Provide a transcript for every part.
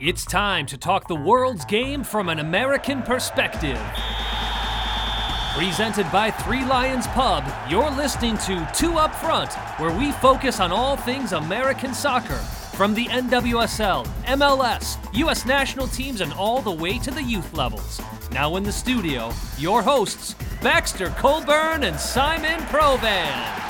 It's time to talk the world's game from an American perspective. Presented by Three Lions Pub, you're listening to Two Up Front, where we focus on all things American soccer, from the NWSL, MLS, U.S. national teams, and all the way to the youth levels. Now in the studio, your hosts, Baxter Colburn and Simon Provan.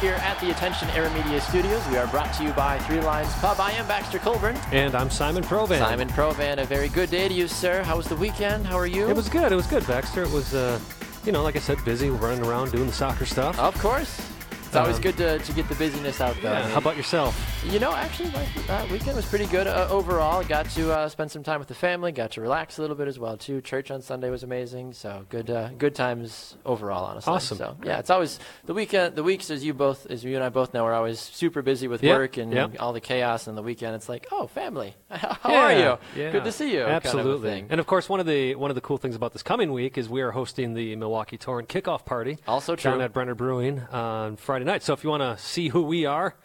Here at the Attention Era Media Studios, we are brought to you by Three Lions Pub. I am Baxter Colburn. And I'm Simon Provan. Simon Provan, a very good day to you, sir. How was the weekend? How are you? It was good. It was good, Baxter. It was, uh, you know, like I said, busy running around doing the soccer stuff. Of course. It's always Um, good to, to get the busyness out, though. Yeah. How about yourself? You know, actually, my uh, weekend was pretty good uh, overall. Got to uh, spend some time with the family. Got to relax a little bit as well too. Church on Sunday was amazing. So good, uh, good times overall. Honestly, Awesome. So yeah, it's always the weekend. The weeks, as you both, as you and I both know, are always super busy with work and all the chaos. And the weekend, it's like, oh, family. How are you? yeah. Good to see you. kind of Absolutely. And of course, one of the one of the cool things about this coming week is we are hosting the Milwaukee Torrent kickoff party. Also true. Down at Brenner Brewing on Friday night. So if you want to see who we are,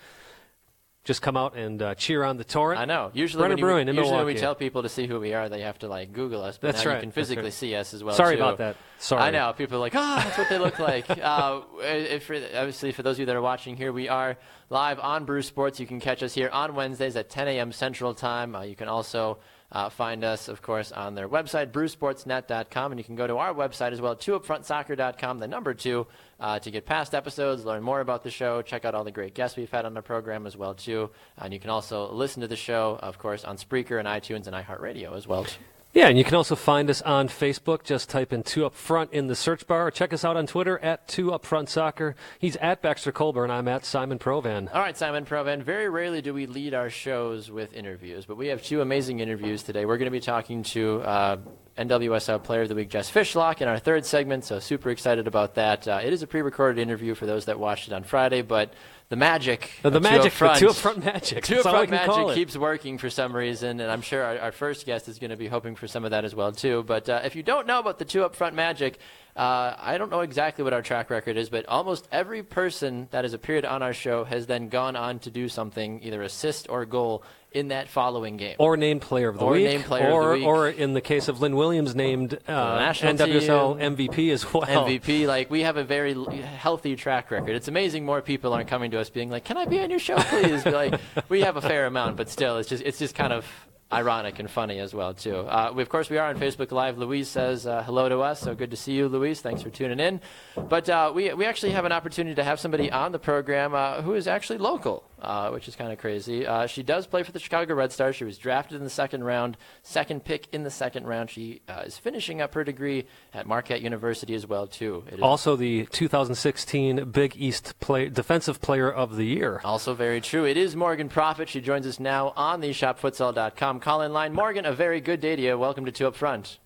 just come out and uh, cheer on the Torrent. I know. Usually, Brenner when, you, Brewing in usually when we tell people to see who we are, they have to like Google us. But That's now right, You can physically right. see us as well. Sorry too. about that. Sorry. I know. People are like, oh, that's what they look like. uh, if obviously, for those of you that are watching here, we are live on Brew Sports. You can catch us here on Wednesdays at 10 a.m. Central Time. Uh, you can also uh, find us, of course, on their website, brewsportsnet.com. And you can go to our website as well, twoupfrontsoccer.com, the number two, uh, to get past episodes, learn more about the show, check out all the great guests we've had on the program as well, too. And you can also listen to the show, of course, on Spreaker and iTunes and iHeartRadio as well. Yeah, and you can also find us on Facebook. Just type in Two Up Front in the search bar. Check us out on Twitter at Two Up Front Soccer. He's at Baxter Colburn. I'm at Simon Provan. All right, Simon Provan. Very rarely do we lead our shows with interviews, but we have two amazing interviews today. We're going to be talking to uh, NWSL Player of the Week, Jess Fishlock, in our third segment, so super excited about that. Uh, it is a pre recorded interview for those that watched it on Friday, but the magic. The Two magic, Up Front, the Two Up Front magic. Two Up Front magic keeps working for some reason, and I'm sure our, our first guest is going to be hoping for some of that as well too. But uh, if you don't know about the Two Up Front magic, uh, I don't know exactly what our track record is, but almost every person that has appeared on our show has then gone on to do something, either assist or goal, in that following game. Or named player of the Or week. named player of the or, week. Or in the case of Lynn Williams, named uh, national NWSL team. MVP as well. MVP, like we have a very healthy track record. It's amazing more people aren't coming to us being like, "Can I be on your show, please?" Like we have a fair amount, but still, it's just it's just kind of ironic and funny as well too. Uh, we, of course, we are on Facebook Live. Louise says uh, hello to us, so good to see you, Louise. Thanks for tuning in. But uh, we we actually have an opportunity to have somebody on the program uh, who is actually local. Uh, which is kind of crazy. Uh, she does play for the Chicago Red Stars. She was drafted in the second round, second pick in the second round. She uh, is finishing up her degree at Marquette University as well too. It is Also, the 2016 Big East play, Defensive Player of the Year. Also very true. It is Morgan Proffitt. She joins us now on the shopfutsal.com call in line. Morgan, a very good day to you. Welcome to Two Up Front.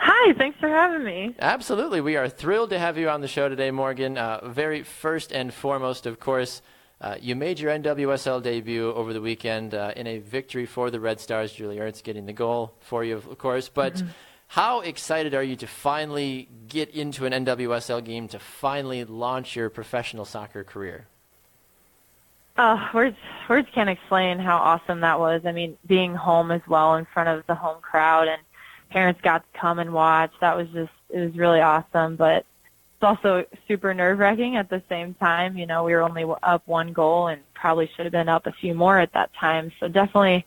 Hi, thanks for having me. Absolutely. We are thrilled to have you on the show today, Morgan. Uh, very first and foremost, of course, uh, you made your NWSL debut over the weekend uh, in a victory for the Red Stars. Julie Ertz getting the goal for you, of course. But how excited are you to finally get into an NWSL game, to finally launch your professional soccer career? Oh, words words can't explain how awesome that was. I mean, being home as well in front of the home crowd and parents got to come and watch. That was just it was really awesome. But it's also super nerve wracking at the same time. You know, we were only up one goal and probably should have been up a few more at that time. So definitely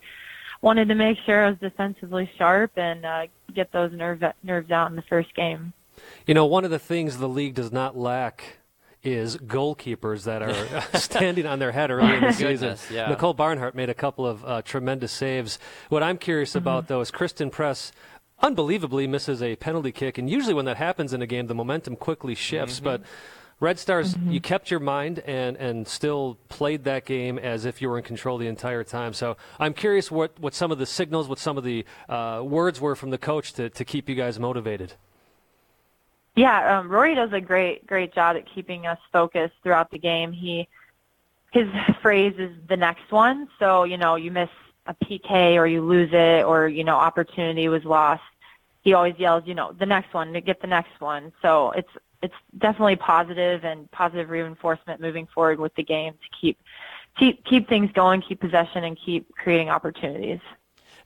wanted to make sure I was defensively sharp and uh, get those nerve, nerves out in the first game. You know, one of the things the league does not lack is goalkeepers that are standing on their head early in the season. yeah. Nicole Barnhart made a couple of uh, tremendous saves. What I'm curious mm-hmm. about, though, is Christen Press unbelievably misses a penalty kick. And usually when that happens in a game, the momentum quickly shifts. Mm-hmm. But Red Stars, mm-hmm. you kept your mind and, and still played that game as if you were in control the entire time. So I'm curious what, what some of the signals, what some of the uh, words were from the coach to, to keep you guys motivated. Yeah, um, Rory does a great great job at keeping us focused throughout the game. He his phrase is the next one. So you know you miss a PK or you lose it or you know opportunity was lost, he always yells, you know, the next one to get the next one. So it's it's definitely positive and positive reinforcement moving forward with the game to keep keep keep things going, keep possession, and keep creating opportunities.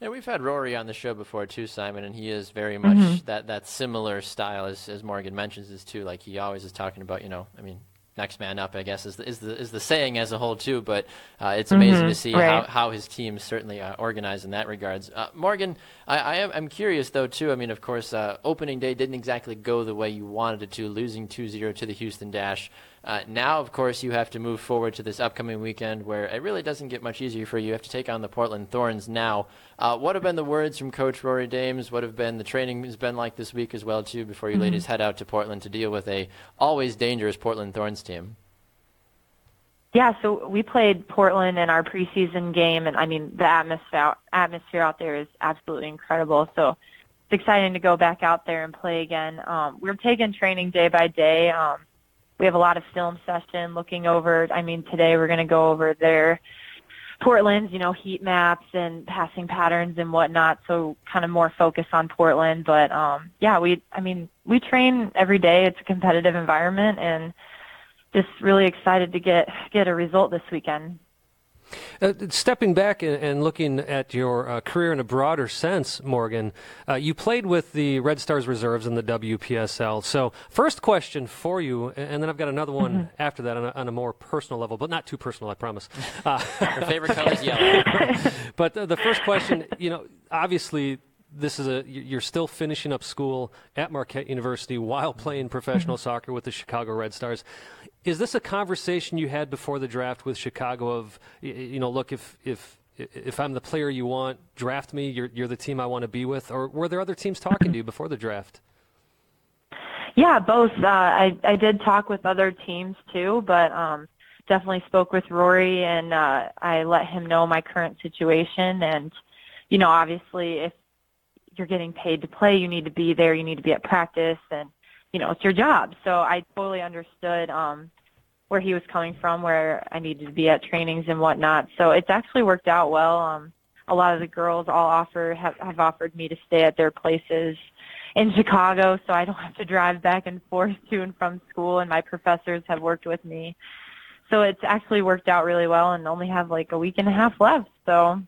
Yeah, we've had Rory on the show before too, Simon, and he is very much mm-hmm. that that similar style as as Morgan mentions is too. Like he always is talking about, you know, I mean, next man up, I guess, is the, is the, is the saying as a whole, too. But uh, it's amazing mm-hmm, to see right. how, how his team certainly uh, organized in that regards. Uh, Morgan, I, I am I'm curious, though, too. I mean, of course, uh, opening day didn't exactly go the way you wanted it to, losing 2 0 to the Houston Dash. Uh, now, of course, you have to move forward to this upcoming weekend where it really doesn't get much easier for you. You have to take on the Portland Thorns now. Uh, what have been the words from Coach Rory Dames? What have been the training has been like this week as well, too, before you mm-hmm. ladies head out to Portland to deal with a always dangerous Portland Thorns team? Yeah, so we played Portland in our preseason game, and I mean the atmosphere atmosphere out there is absolutely incredible. So it's exciting to go back out there and play again. Um, we're taking training day by day. Um, we have a lot of film session looking over. I mean, today we're going to go over their Portland's, you know, heat maps and passing patterns and whatnot. So kind of more focus on Portland. But um, yeah, we, I mean, we train every day. It's a competitive environment, and just really excited to get get a result this weekend. Uh, stepping back and, and, looking at your uh, career in a broader sense, Morgan, uh, you played with the Red Stars reserves in the WPSL. So, first question for you, and then I've got another one mm-hmm. after that on a, on a, more personal level, but not too personal, I promise. Uh, Your favorite color is yellow. but the first question, you know, obviously this is a you're still finishing up school at Marquette University while playing professional mm-hmm. soccer with the Chicago Red Stars. Is this a conversation you had before the draft with Chicago of you know look if if if I'm the player you want, draft me. You're you're the team I want to be with, or were there other teams talking to you before the draft? Yeah, both. Uh, I I did talk with other teams too, but um, definitely spoke with Rory, and uh, I let him know my current situation. And you know, obviously, if you're getting paid to play, you need to be there, you need to be at practice, and you know it's your job. So I totally understood um, where he was coming from, where I needed to be at trainings and whatnot. So it's actually worked out well. Um, a lot of the girls all offer have, have offered me to stay at their places in Chicago, so I don't have to drive back and forth to and from school. And my professors have worked with me, so it's actually worked out really well. And only have like a week and a half left, so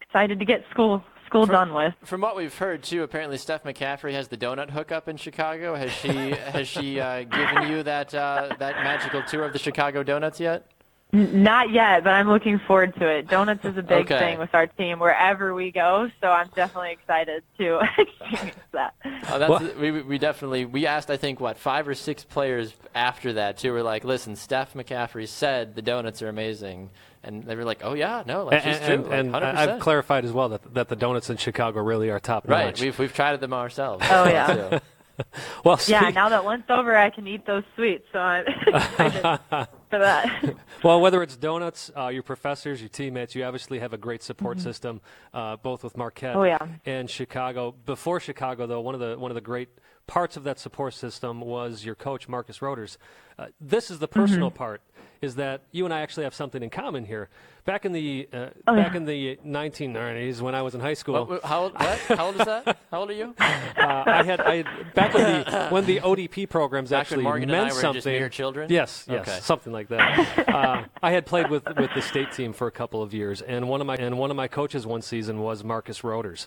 excited to get school school from, done with. From what we've heard too, apparently Steph McCaffrey has the donut hookup in Chicago. Has she has she uh, given you that uh, that magical tour of the Chicago donuts yet? Not yet, but I'm looking forward to it. Donuts is a big okay. thing with our team wherever we go, so I'm definitely excited to experience that. Oh, that's, we, we definitely we asked I think what five or six players after that too. We're like, listen, Steph McCaffrey said the donuts are amazing, and they were like, "Oh yeah, no, like and, she's true." And, like, and I've clarified as well that that the donuts in Chicago really are top right. notch. Right, we've we've tried them ourselves. Oh yeah. well, yeah. Now that one's over, I can eat those sweets, so I'm excited for that. well, whether it's donuts, uh, your professors, your teammates, you obviously have a great support mm-hmm. system, uh, both with Marquette oh, yeah. and Chicago. Before Chicago, though, one of the one of the great parts of that support system was your coach, Markus Roeders. Uh, this is the personal mm-hmm. part is that you and I actually have something in common here. Back in the uh, oh, back yeah. in the 1990s, when I was in high school, what, how, old, what? how old is that? How old are you? Uh, I had I back when the when the ODP programs back actually Morgan meant and I were something. Just children. Yes, yes, okay. something like that. uh, I had played with with the state team for a couple of years, and one of my and one of my coaches one season was Markus Roeders.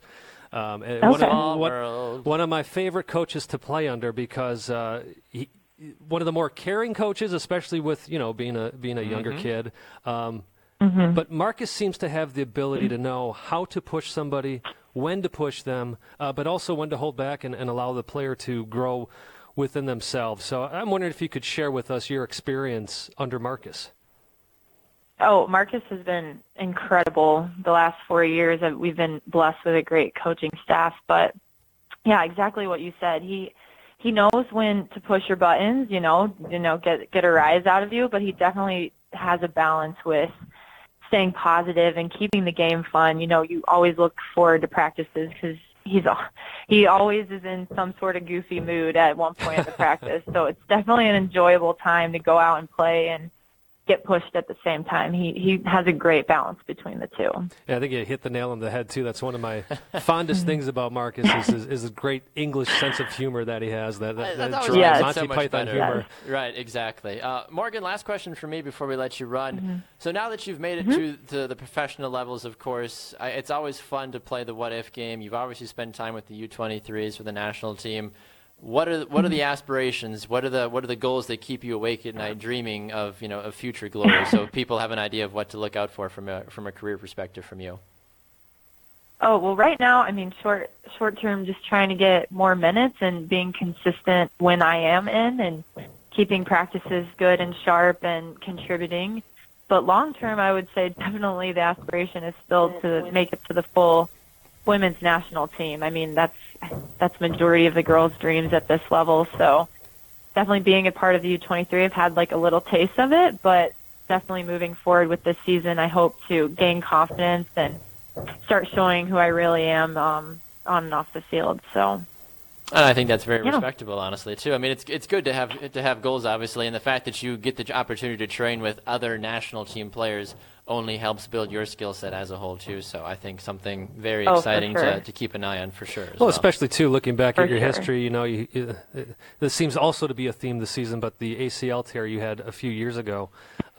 Um, okay. one, of, one, one, of my favorite coaches to play under because uh, he, one of the more caring coaches, especially with you know being a being a younger Mm-hmm. kid. Um, But Markus seems to have the ability to know how to push somebody, when to push them, uh, but also when to hold back and, and allow the player to grow within themselves. So I'm wondering if you could share with us your experience under Markus. Oh, Markus has been incredible the last four years. Uh, We've been blessed with a great coaching staff. But yeah, exactly what you said. He he knows when to push your buttons. You know, you know, get get a rise out of you. But he definitely has a balance with staying positive and keeping the game fun. You know, you always look forward to practices because he's he always is in some sort of goofy mood at one point of the practice. So it's definitely an enjoyable time to go out and play and get pushed at the same time. He he has a great balance between the two. Yeah, I think you hit the nail on the head too. That's one of my fondest things about Markus is his, is his great English sense of humor that he has. That, that, that That's drives always Yes. Monty so Python better. humor. Right, exactly. Uh, Morgan, last question for me before we let you run. Mm-hmm. So now that you've made it to, to the professional levels, of course, I, it's always fun to play the what if game. You've obviously spent time with the U23s for the national team. What are what are the aspirations? What are the what are the goals that keep you awake at night, dreaming of you know of future glory? so people have an idea of what to look out for from a from a career perspective from you. Oh well, right now, I mean, short short term, just trying to get more minutes and being consistent when I am in and keeping practices good and sharp and contributing. But long term, I would say definitely the aspiration is still to make it to the full women's national team. I mean, that's that's majority of the girls' dreams at this level. So definitely being a part of the U23, I've had like a little taste of it, but definitely moving forward with this season, I hope to gain confidence and start showing who I really am um, on and off the field. So And I think that's very Yeah. respectable, honestly, too. I mean, it's it's good to have to have goals, obviously, and the fact that you get the opportunity to train with other national team players only helps build your skill set as a whole, too. So I think something very Oh, exciting sure. to, to keep an eye on for sure. As Well, well, especially too looking back For at your sure. history, you know, you, you, uh, this seems also to be a theme this season. But the ACL tear you had a few years ago,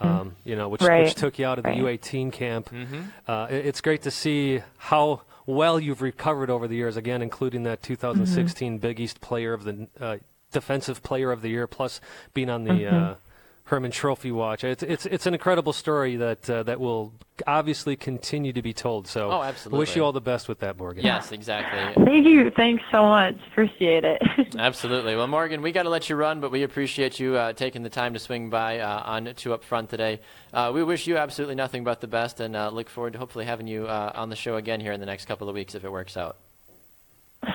um, you know, which, which took you out of the Right. U18 camp. Mm-hmm. Uh, it- it's great to see how well you've recovered over the years. Again, including that 2016 Big East Player of the uh, Defensive Player of the Year, plus being on the. Uh, Hermann Trophy watch. It's it's it's an incredible story that uh, that will obviously continue to be told. So, Oh, absolutely. Wish you all the best with that, Morgan. yes, exactly. thank you. Thanks so much. Appreciate it. Absolutely. Well, Morgan, we got to let you run, but we appreciate you uh, taking the time to swing by uh, on Two Up Front today. Uh, we wish you absolutely nothing but the best and uh, look forward to hopefully having you uh, on the show again here in the next couple of weeks if it works out.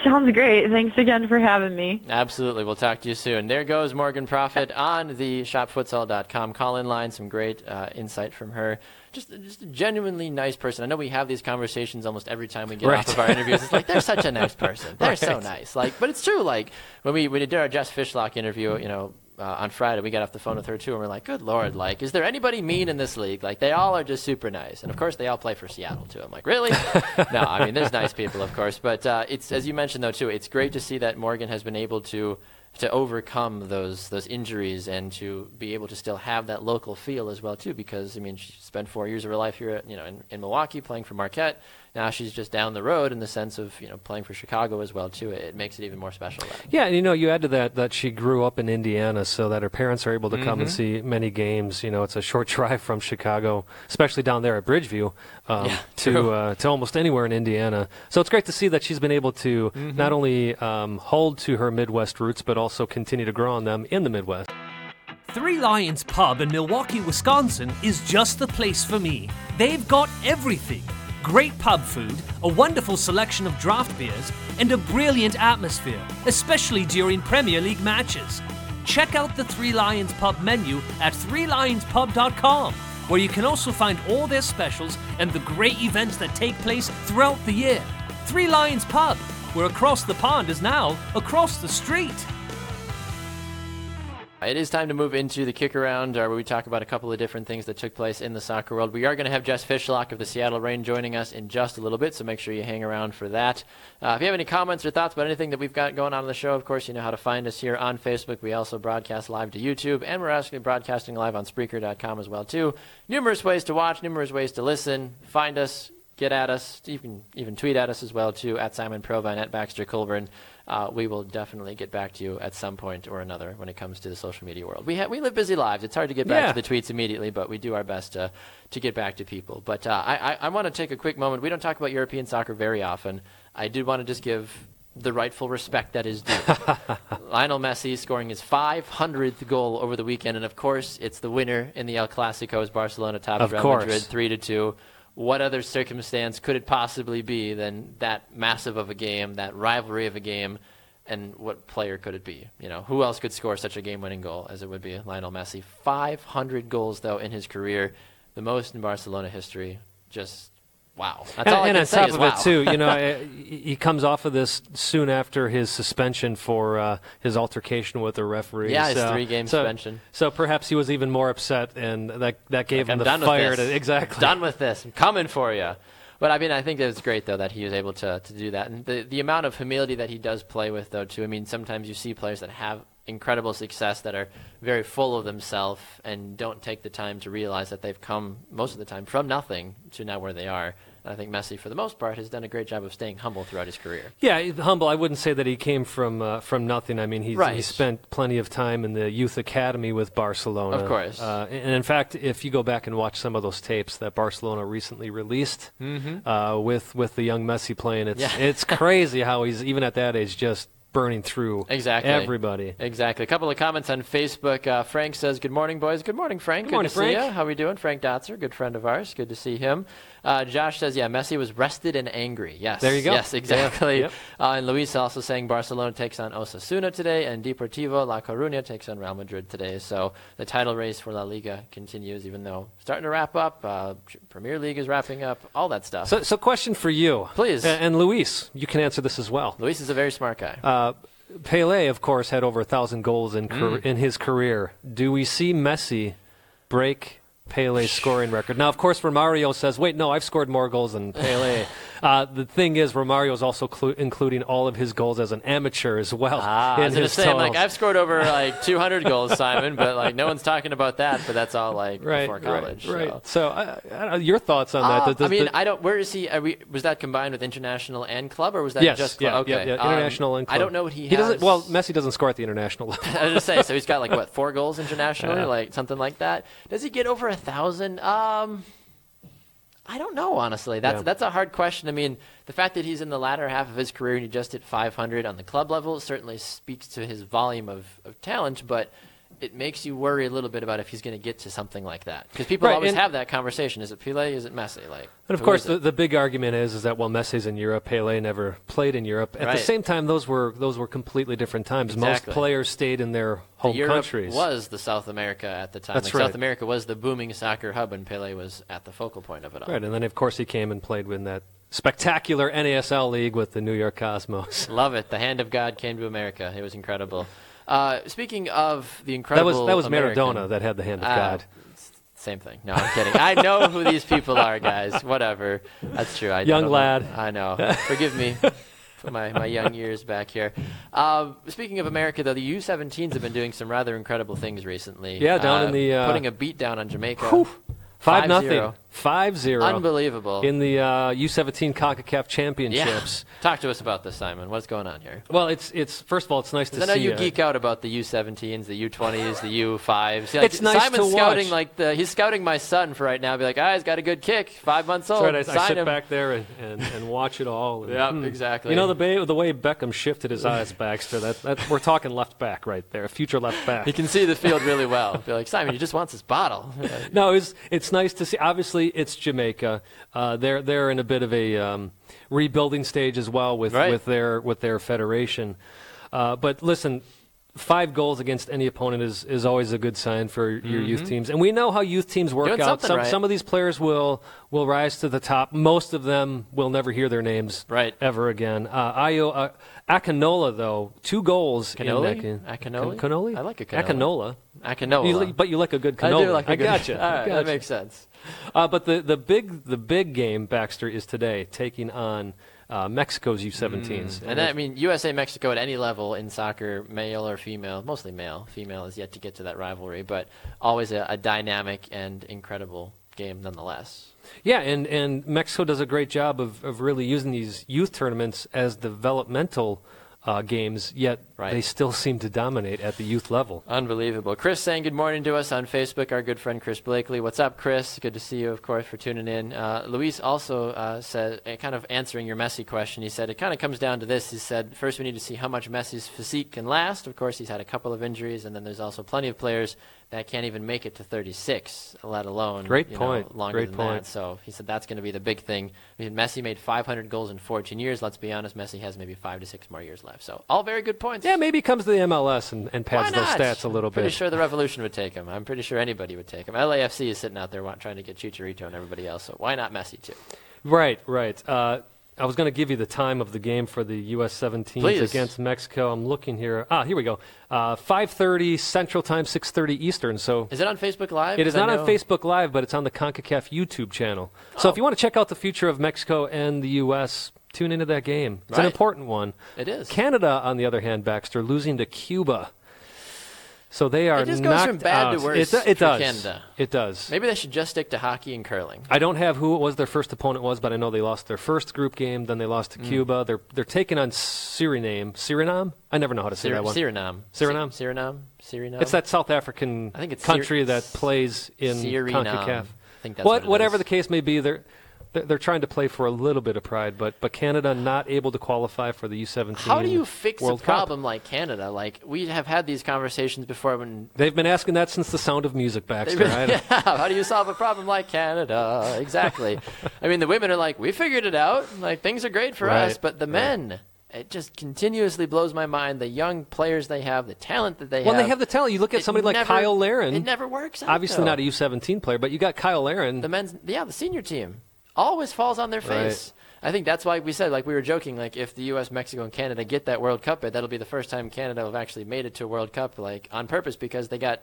Sounds great. Thanks again for having me. Absolutely. We'll talk to you soon. There goes Morgan Proffitt on the shopfutsal.com call in line. Some great uh, insight from her. Just, just a genuinely nice person. I know we have these conversations almost every time we get Right. off of our interviews. It's like they're such a nice person. They're so nice. Like, but it's true. Like when we when we did our Jess Fishlock interview, you know, uh, on Friday, we got off the phone with her too, and we're like, "Good lord! Like, is there anybody mean in this league? Like, they all are just super nice, and of course, they all play for Seattle too." I'm like, "Really? no, I mean, there's nice people, of course, but uh, it's as you mentioned though too. It's great to see that Morgan has been able to to overcome those those injuries and to be able to still have that local feel as well too. Because I mean, she spent four years of her life here, at, you know, in, in Milwaukee playing for Marquette. Now she's just down the road in the sense of you know playing for Chicago as well too. It, it makes it even more special. Then. Yeah, and you know, you add to that that she grew up in Indiana, so that her parents are able to come and Mm-hmm. see many games. You know, it's a short drive from Chicago, especially down there at Bridgeview, um, Yeah, to uh, to almost anywhere in Indiana. So it's great to see that she's been able to Mm-hmm. not only um, hold to her Midwest roots, but also continue to grow on them in the Midwest. Three Lions Pub in Milwaukee, Wisconsin is just the place for me. They've got everything great pub food, a wonderful selection of draft beers, and a brilliant atmosphere, especially during Premier League matches. Check out the Three Lions Pub menu at threelionspub.com, where you can also find all their specials and the great events that take place throughout the year. Three Lions Pub, where across the pond is now across the street. It is time to move into the kick around, uh, where we talk about a couple of different things that took place in the soccer world. We are going to have Jess Fishlock of the Seattle Reign joining us in just a little bit, so make sure you hang around for that. Uh, if you have any comments or thoughts about anything that we've got going on in the show, of course, you know how to find us here on Facebook. We also broadcast live to YouTube, and we're actually broadcasting live on Spreaker.com as well too. Numerous ways to watch, numerous ways to listen. Find us get at us. You can even tweet at us as well too at Simon Provan at Baxter Colburn. Uh, we will definitely get back to you at some point or another when it comes to the social media world. We ha- we live busy lives. It's hard to get back Yeah. to the tweets immediately, but we do our best to to get back to people. But uh, I I, I want to take a quick moment. We don't talk about European soccer very often. I did want to just give the rightful respect that is due. Lionel Messi scoring his 500th goal over the weekend, and of course, it's the winner in the El Clasico as Barcelona topped Real. Madrid three to two. What other circumstance could it possibly be than that massive of a game, that rivalry of a game, and what player could it be? You know, who else could score such a game-winning goal as it would be Lionel Messi? 500 goals though in his career, the most in Barcelona history. Just wow. That's all I and on top of wow. it too, you know, uh, he comes off of this soon after his suspension for uh, his altercation with the referee. Yeah, his so, three-game so- suspension. So perhaps he was even more upset, and that that gave Like, him I'm the done fire with this. to exactly. Done with this. I'm coming for you. But I mean, I think that it's great though that he was able to to do that, and the the amount of humility that he does play with though too. I mean, sometimes you see players that have incredible success that are very full of themselves and don't take the time to realize that they've come most of the time from nothing to now where they are. And I think Messi, for the most part, has done a great job of staying humble throughout his career. Yeah, humble. I wouldn't say that he came from uh, from nothing. I mean, he Right. he spent plenty of time in the youth academy with Barcelona. Of course. Uh, and in fact, if you go back and watch some of those tapes that Barcelona recently released uh, with with the young Messi playing, it's Mm-hmm. Yeah. it's crazy how he's even at that age just burning through Exactly. everybody. Exactly. A couple of comments on Facebook. Uh, Frank says, "Good morning, boys. Good morning, Frank. Good morning, to see Frank. ya. How we doing, Frank Dotzer? Good friend of ours. Good to see him." Uh, Josh says, "Yeah, Messi was rested and angry. Yes, There you go. Yes, exactly." Yeah. Yep. Uh, and Luis also saying Barcelona takes on Osasuna today, and Deportivo La Coruña takes on Real Madrid today. So the title race for La Liga continues, even though starting to wrap up. Uh, Premier League is wrapping up. All that stuff. So, so question for you, Please. A- and Luis, you can answer this as well. Luis is a very smart guy. Uh, Pele, of course, had over a thousand goals in car- Mm. in his career. Do we see Messi break Pele's scoring record? Now, of course, Romario says, "Wait, no, I've scored more goals than Pele." uh, the thing is, Romario is also clu- including all of his goals as an amateur as well. Ah, I was his say, I'm like. I've scored over like 200 goals, Simon, but like no one's talking about that. But that's all like right, before college. right, so. right. So, uh, I don't your thoughts on that? Uh, Does- does I mean, the- I don't. Where is he? Are we, was that combined with international and club, or was that yes, just club? yeah, okay. yeah, Um, international and club. I don't know what he, he has. doesn't. Well, Messi doesn't score at the international level. I was just say, so he's got like what four goals internationally, Yeah. like something like that. Does he get over a thousand? Um, I don't know, honestly. That's Yeah. that's a hard question. I mean, the fact that he's in the latter half of his career and he just hit 500 on the club level certainly speaks to his volume of, of talent, but it makes you worry a little bit about if he's going to get to something like that because people Right, always have that conversation: is it Pele? Is it Messi? Like, And of course, the, the big argument is is that while Messi's in Europe, Pele never played in Europe. At Right. the same time, those were those were completely different times. Exactly. Most players stayed in their home Europe countries. was the South America at the time. That's like right. South America was the booming soccer hub, and Pele was at the focal point of it all. right, and then of course he came and played in that spectacular NASL league with the New York Cosmos. Love it. The hand of God came to America. It was incredible. Uh, speaking of the incredible, That was that was American- Maradona that had the hand of Ah, God. Same thing. No, I'm kidding. I know who these people are, guys. Whatever. That's true. I Young know. lad. I know. Forgive me for my, my young years back here. Um, speaking of America, though, the U17s have been doing some rather incredible things recently. Yeah, down Uh, in the, uh, putting a beat down on Jamaica. Whew. Five 5-0. nothing. Five zero. Unbelievable. In the uh, U17 CONCACAF Championships. yeah. Talk to us about this, Simon. What's going on here? Well, it's it's first of all, it's nice to I know see. you uh, geek out about the U17s, the U20s, the U5s. Like, It's nice Simon's to scouting watch. like the, he's scouting my son for right now. Be like, ah, he's got a good kick, five months That's old. right. I, I sit him. back there and, and, and watch it all. and- Yep, hmm. exactly. You know the way, the way Beckham shifted his eyes, Baxter. That, that we're talking left back right there, a future left back. He can see the field really well. Be like, Simon, he just wants his bottle. No, it's it's nice to see. Obviously, it's Jamaica. Uh, they're they're in a bit of a um, rebuilding stage as well with Right. with their with their federation. Uh, but listen. Five goals against any opponent is, is always a good sign for your youth teams, and we know how youth teams work Mm-hmm. Doing out. Some right. some of these players will will rise to the top. Most of them will never hear their names Right. ever again. Uh, Ayo uh, Akinola though, two goals Cannoli? in that game. Akinole? Can- Cannoli? I like a canola. Akinola. Akinola. You li- but you like a good I canola. do like a I good- gotcha. All right, I that makes sense. Uh, but the, the big the big game Baxter is today taking on uh, Mexico's U17s. And then, I mean, USA Mexico at any level in soccer, male or female, mostly male. Female is yet to get to that rivalry, but always a, a dynamic and incredible game nonetheless. Yeah, and, and Mexico does a great job of, of really using these youth tournaments as developmental uh, games, yet Right. they still seem to dominate at the youth level. Unbelievable. Chris saying good morning to us on Facebook, our good friend Chris Blakely. What's up, Chris? Good to see you, of course, for tuning in. Uh, Luis also uh, said, uh, kind of answering your Messi question, he said it kind of comes down to this. He said, first we need to see how much Messi's physique can last. Of course, he's had a couple of injuries, and then there's also plenty of players that can't even make it to 36, let alone Great point. Know, longer Great than point. that. So he said that's going to be the big thing. I mean, Messi made 500 goals in 14 years. Let's be honest, Messi has maybe five to six more years left. So all very good points. Yeah, maybe he comes to the MLS and, and pads those stats a little I'm pretty bit. sure the Revolution would take him. I'm pretty sure anybody would take him. LAFC is sitting out there trying to get Chicharito and everybody else. So why not Messi too? Right, right. Uh, I was going to give you the time of the game for the U.S. 17s Please. against Mexico. I'm looking here. Ah, here we go. Uh, 5:30 Central Time, 6:30 Eastern. So Is it on Facebook Live? It is not on Facebook Live, but it's on the Concacaf YouTube channel. So Oh. if you want to check out the future of Mexico and the U.S., tune into that game. It's an important one. It is. Canada, on the other hand, Baxter losing to Cuba. So they are It just goes from bad to out. worse It, do- it for does. Canada. It does. Maybe they should just stick to hockey and curling. I don't have who it was their first opponent was, but I know they lost their first group game. Then they lost Mm. to Cuba. They're they're taking on Suriname. Suriname? I never know how to say Sur- that one. Suriname. Suriname? Suriname. Suriname. It's that South African I think it's country Sur- that plays in Suriname. Concacaf. I think that's what, what it whatever is. the case may be, they're, they're trying to play for a little bit of pride, but but Canada not able to qualify for the U17. How do you fix World a Cup. problem like Canada? Like we have had these conversations before when They've been asking that since the Sound of Music, Baxter. right? yeah, how do you solve a problem like Canada? Exactly. I mean, the women are like, we figured it out. Like things are great for us, but the right. men, it just continuously blows my mind. The young players they have, the talent that they Well, have. Well, they have the talent. You look at it somebody like Cyle Larin. It never works. Obviously though. not a U17 player, but you got Cyle Larin. the men's yeah the senior team always falls on their Right. face i think that's why we said like we were joking like if the us mexico and canada get that world cup bid that'll be the first time canada have actually made it to a world cup like on purpose because they got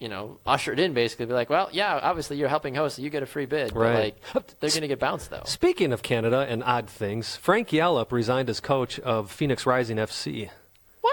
you know ushered in basically be like well yeah obviously you're helping host so you get a free bid Right. but like they're gonna get bounced though Speaking of Canada and odd things, Frank Yallop resigned as coach of Phoenix Rising FC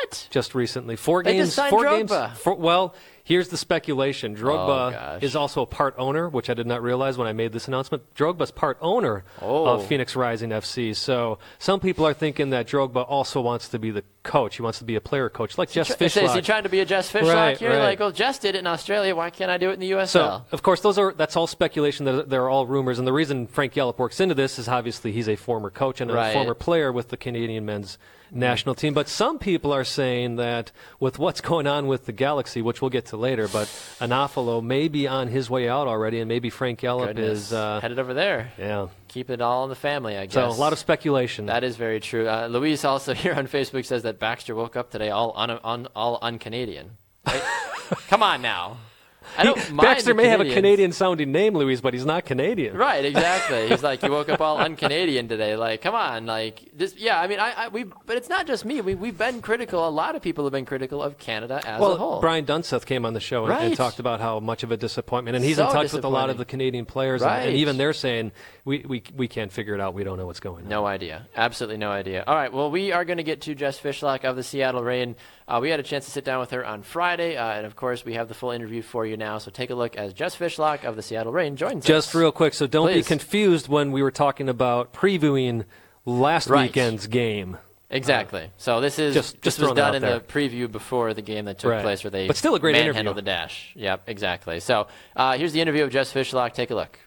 what just recently. Four They games. just signed four games. Four- well, here's the speculation. Oh, Drogba gosh. is also a part owner, which I did not realize when I made this announcement. Drogba's part owner Oh. of Phoenix Rising FC. So some people are thinking that Drogba also wants to be the coach. He wants to be a player coach, like Jess Tr- is he Fishlock. trying to be a Jess Fishlock Right, here? right. Like, well, Jess did it in Australia. Why can't I do it in the USL? So, of course, those are that's all speculation. They're, they're all rumors, and the reason Frank Yallop works into this is obviously he's a former coach and a Right. former player with the Canadian men's national team. But some people are saying that with what's going on with the Galaxy, which we'll get to later, but Anafalo may be on his way out already, and maybe Frank Goodness. is. Uh, headed over there. yeah. Keep it all in the family, I guess. So a lot of speculation. That is very true. Uh, Luis also here on Facebook says that Baxter woke up today all un, un, all un-Canadian. Right? Come on now. I don't mind Baxter may have a Canadian-sounding name, Louise, but he's not Canadian. Right, exactly. He's like, you woke up all un-Canadian today. Like, come on, like, just yeah. I mean, I, I we, but it's not just me. We we've been critical. A lot of people have been critical of Canada as well, a whole. Brian Dunseth came on the show and, and talked about how much of a disappointment, and he's So in touch with a lot of the Canadian players, and, and even they're saying we, we we can't figure it out. We don't know what's going on. No idea. Absolutely no idea. All right. Well, we are going to get to Jess Fishlock of the Seattle Reign. Uh, we had a chance to sit down with her on Friday, uh, and of course, we have the full interview for you now. So take a look as Jess Fishlock of the Seattle Reign joins us. Just us. real quick, so don't Please. be confused when we were talking about previewing last Right. weekend's game. Exactly. So this is Just- this was done in there. the preview before the game that took Right. place, where they But still a great interview. manhandled the dash. Yep, exactly. So uh, here's the interview of Jess Fishlock. Take a look.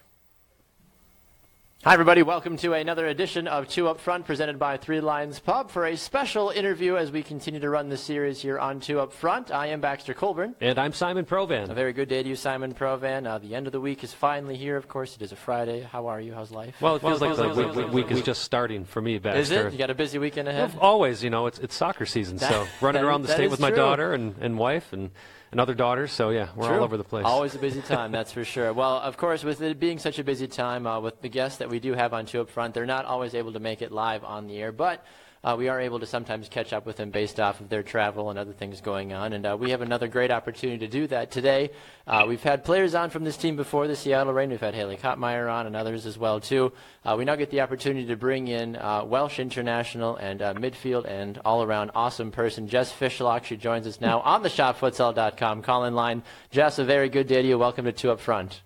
Hi, everybody. Welcome to another edition of Two Up Front, presented by Three Lions Pub, for a special interview as we continue to run this series here on Two Up Front. I am Baxter Colburn. And I'm Simon Provan. A very good day to you, Simon Provan. Uh, the end of the week is finally here. Of course, it is a Friday. How are you? How's life? Well, it feels like feels the like- week, feels week the is just starting for me, Baxter. Is it? You got a busy weekend ahead? Always, you know, it's it's soccer season, That- so running that around the state is with my daughter and, and wife and, and other daughters. So yeah, we're all over the place. Always a busy time, that's for sure. Well, of course, with it being such a busy time, uh, with the guests that we do have on Two Up Front, they're not always able to make it live on the air, but uh, we are able to sometimes catch up with them based off of their travel and other things going on. And uh, we have another great opportunity to do that today. Uh, we've had players on from this team before, the Seattle Reign. We've had Haley Kopmeyer on and others as well too. Uh, we now get the opportunity to bring in uh, Welsh international and uh, midfield and all-around awesome person, Jess Fishlock. She joins us now on the ShopFutsal.com call-in line. Jess, a very good day to you. Welcome to Two Up Front.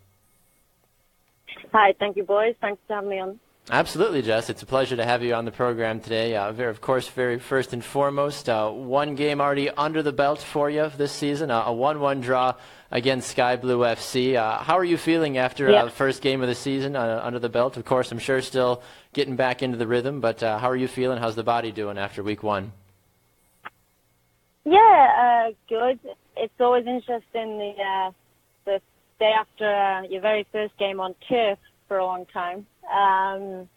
Hi, thank you, boys. Thanks for having me on. Absolutely, Jess. It's a pleasure to have you on the program today. Uh, very, of course, very first and foremost, uh, one game already under the belt for you this season, uh, a 1-1 draw against Sky Blue FC. Uh, how are you feeling after yeah. the first game of the season uh, under the belt? Of course, I'm sure still getting back into the rhythm, but uh, how are you feeling? How's the body doing after week one? Yeah, good. It's always interesting the the day after your very first game on turf for a long time. Um,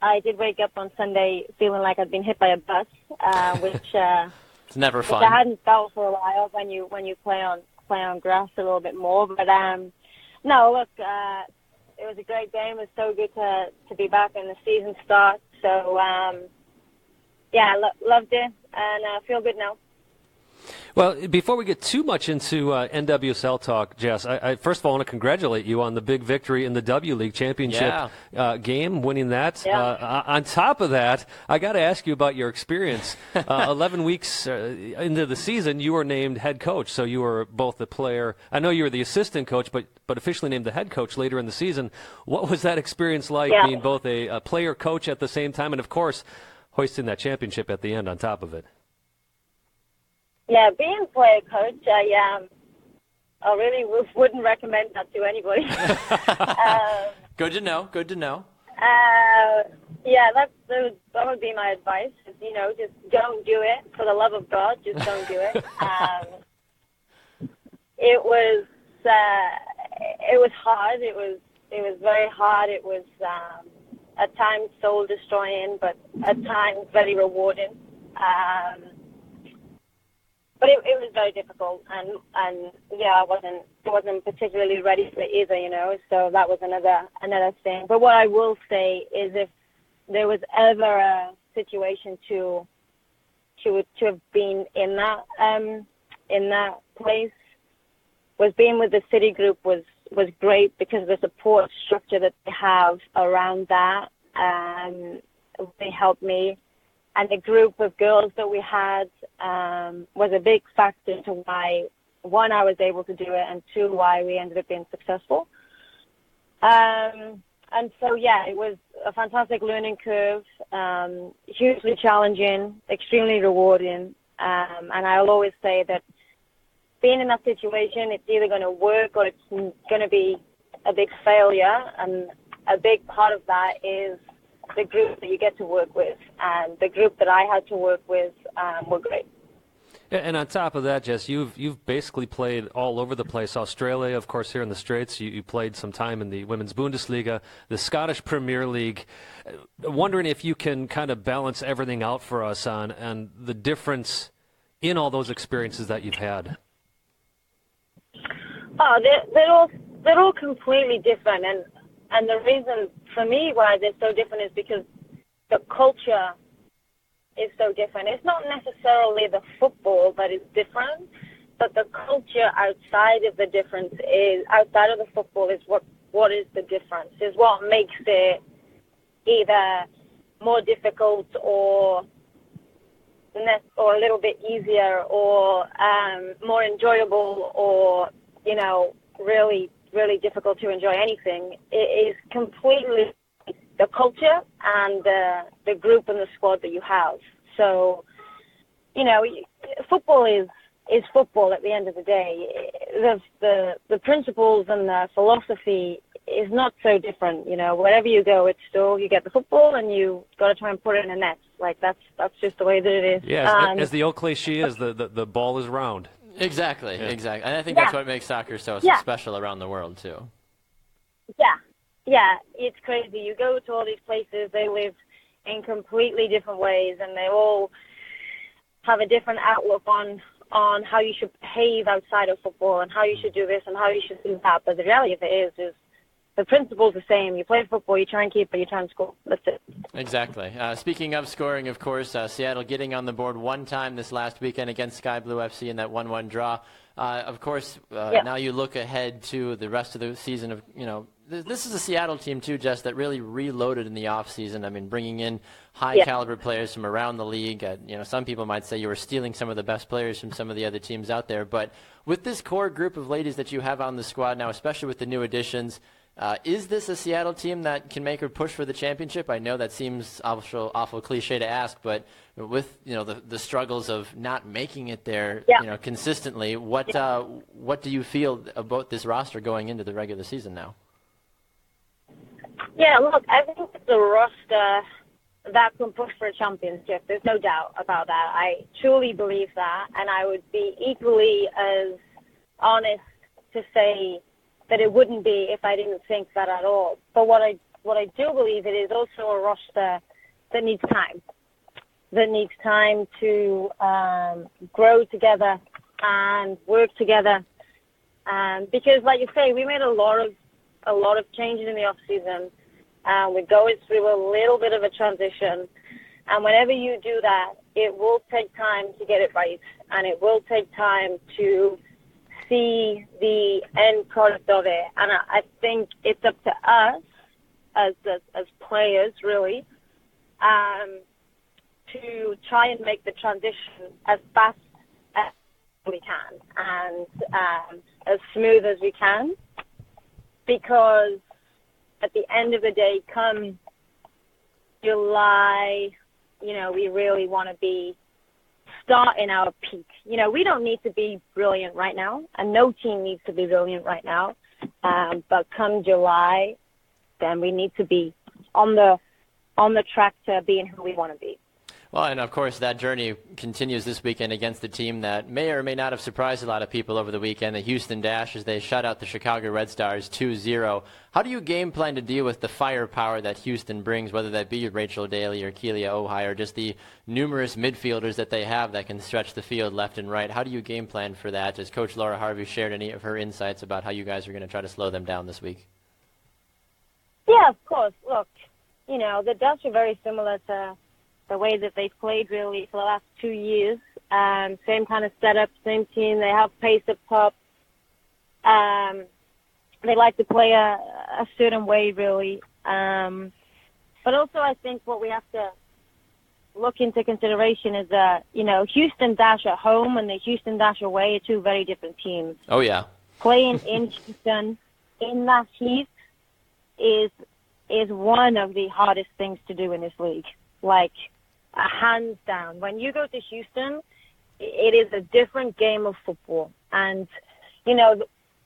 I did wake up on Sunday feeling like I'd been hit by a bus, uh, which uh, it's never fun. I hadn't felt for a while when you when you play on play on grass a little bit more. But um, no, look, uh, it was a great game. It was so good to to be back in the season start. So um, yeah, lo- loved it and uh, feel good now. Well, before we get too much into uh, NWSL talk, Jess, I, I, first of all want to congratulate you on the big victory in the W League Championship yeah. uh, game, winning that. Yeah. Uh, on top of that, I got to ask you about your experience. Uh, Eleven weeks uh, into the season, you were named head coach, so you were both the player. I know you were the assistant coach, but but officially named the head coach later in the season. What was that experience like, yeah. being both a, a player coach at the same time, and of course, hoisting that championship at the end on top of it? Yeah, being player coach, I um, I really w- wouldn't recommend that to anybody. um, Good to know. Good to know. Uh, yeah, that that would be my advice. You know, just don't do it for the love of God. Just don't do it. um, it was uh, it was hard. It was it was very hard. It was um, at times soul destroying, but at times very rewarding. Um, but it, it was very difficult, and and yeah, I wasn't wasn't particularly ready for it either, you know. So that was another another thing. But what I will say is, if there was ever a situation to to to have been in that um in that place, was being with the city group was was great because the support structure that they have around that. Um, they helped me and the group of girls that we had um, was a big factor to why one I was able to do it, and two why we ended up being successful. Um, and so yeah, it was a fantastic learning curve, um, hugely challenging, extremely rewarding, um, and I'll always say that being in that situation, it's either going to work or it's going to be a big failure, and a big part of that is the group that you get to work with. And the group that I had to work with um, were great. And on top of that, Jess, you've you've basically played all over the place. Australia, of course, here in the Straits. you, you played some time in the Women's Bundesliga, the Scottish Premier League. Uh, wondering if you can kind of balance everything out for us on and the difference in all those experiences that you've had. Oh, they're, they're all they're all completely different, and and the reason for me why they're so different is because the culture is so different. It's not necessarily the football that is different, but the culture outside of the difference is outside of the football is what what is the difference is what makes it either more difficult or or a little bit easier or um, more enjoyable or you know really really difficult to enjoy anything. It is completely the culture and the the group and the squad that you have. So, you know, football is is football at the end of the day. The the the principles and the philosophy is not so different. You know, wherever you go, it's still you get the football and you got to try and put it in a net. Like that's that's just the way that it is. Yeah, um, as, as the old cliche is, the, the the ball is round. Exactly, yeah. exactly. And I think yeah. that's what makes soccer so yeah. special around the world too. Yeah, yeah, it's crazy. You go to all these places, they live in completely different ways, and they all have a different outlook on on how you should behave outside of football and how you should do this and how you should do that. But the reality of it is, is the principle's the same. You play football, you try and keep it, you try and score. That's it. Exactly. Uh, speaking of scoring, of course, uh, Seattle getting on the board one time this last weekend against Sky Blue FC in that 1-1 draw. Uh, of course, uh, yep. now you look ahead to the rest of the season. Of you know, th- this is a Seattle team too, Jess, that really reloaded in the off season. I mean, bringing in high yep. caliber players from around the league. Uh, you know, some people might say you were stealing some of the best players from some of the other teams out there. But with this core group of ladies that you have on the squad now, especially with the new additions, Uh, is this a Seattle team that can make a push for the championship? I know that seems awful, awful cliche to ask, but with you know the, the struggles of not making it there, Yeah. you know, consistently, what uh, what do you feel about this roster going into the regular season now? Yeah, look, I think it's a roster that can push for a championship. There's no doubt about that. I truly believe that, and I would be equally as honest to say that it wouldn't be if I didn't think that at all. But what I what I do believe it is also a roster that needs time, that needs time to um, grow together and work together. Um, because, like you say, we made a lot of a lot of changes in the off season. Uh, we're going through a little bit of a transition, and whenever you do that, it will take time to get it right, and it will take time to see the end product of it. And I, I think it's up to us as as, as players, really, um, to try and make the transition as fast as we can and um, as smooth as we can, because at the end of the day, come July, you know, we really want to be starting our peak. You know, we don't need to be brilliant right now, and no team needs to be brilliant right now. Um, but come July, then we need to be on the on the track to being who we want to be. Well, and of course, that journey continues this weekend against the team that may or may not have surprised a lot of people over the weekend, the Houston Dash, as they shut out the Chicago Red Stars 2 0. How do you game plan to deal with the firepower that Houston brings, whether that be Rachel Daly or Kealia Ohai or just the numerous midfielders that they have that can stretch the field left and right? How do you game plan for that? Has Coach Laura Harvey shared any of her insights about how you guys are going to try to slow them down this week? Yeah, of course. Look, you know, the Dash are very similar to the way that they've played really for the last two years. Um, same kind of setup, same team. They have pace up top. Um, they like to play a, a certain way, really. Um, but also, I think what we have to look into consideration is that you know Houston Dash at home and the Houston Dash away are two very different teams. Oh, yeah. Playing in Houston in that heat is is one of the hardest things to do in this league. Like hands down. When you go to Houston, it is a different game of football, and you know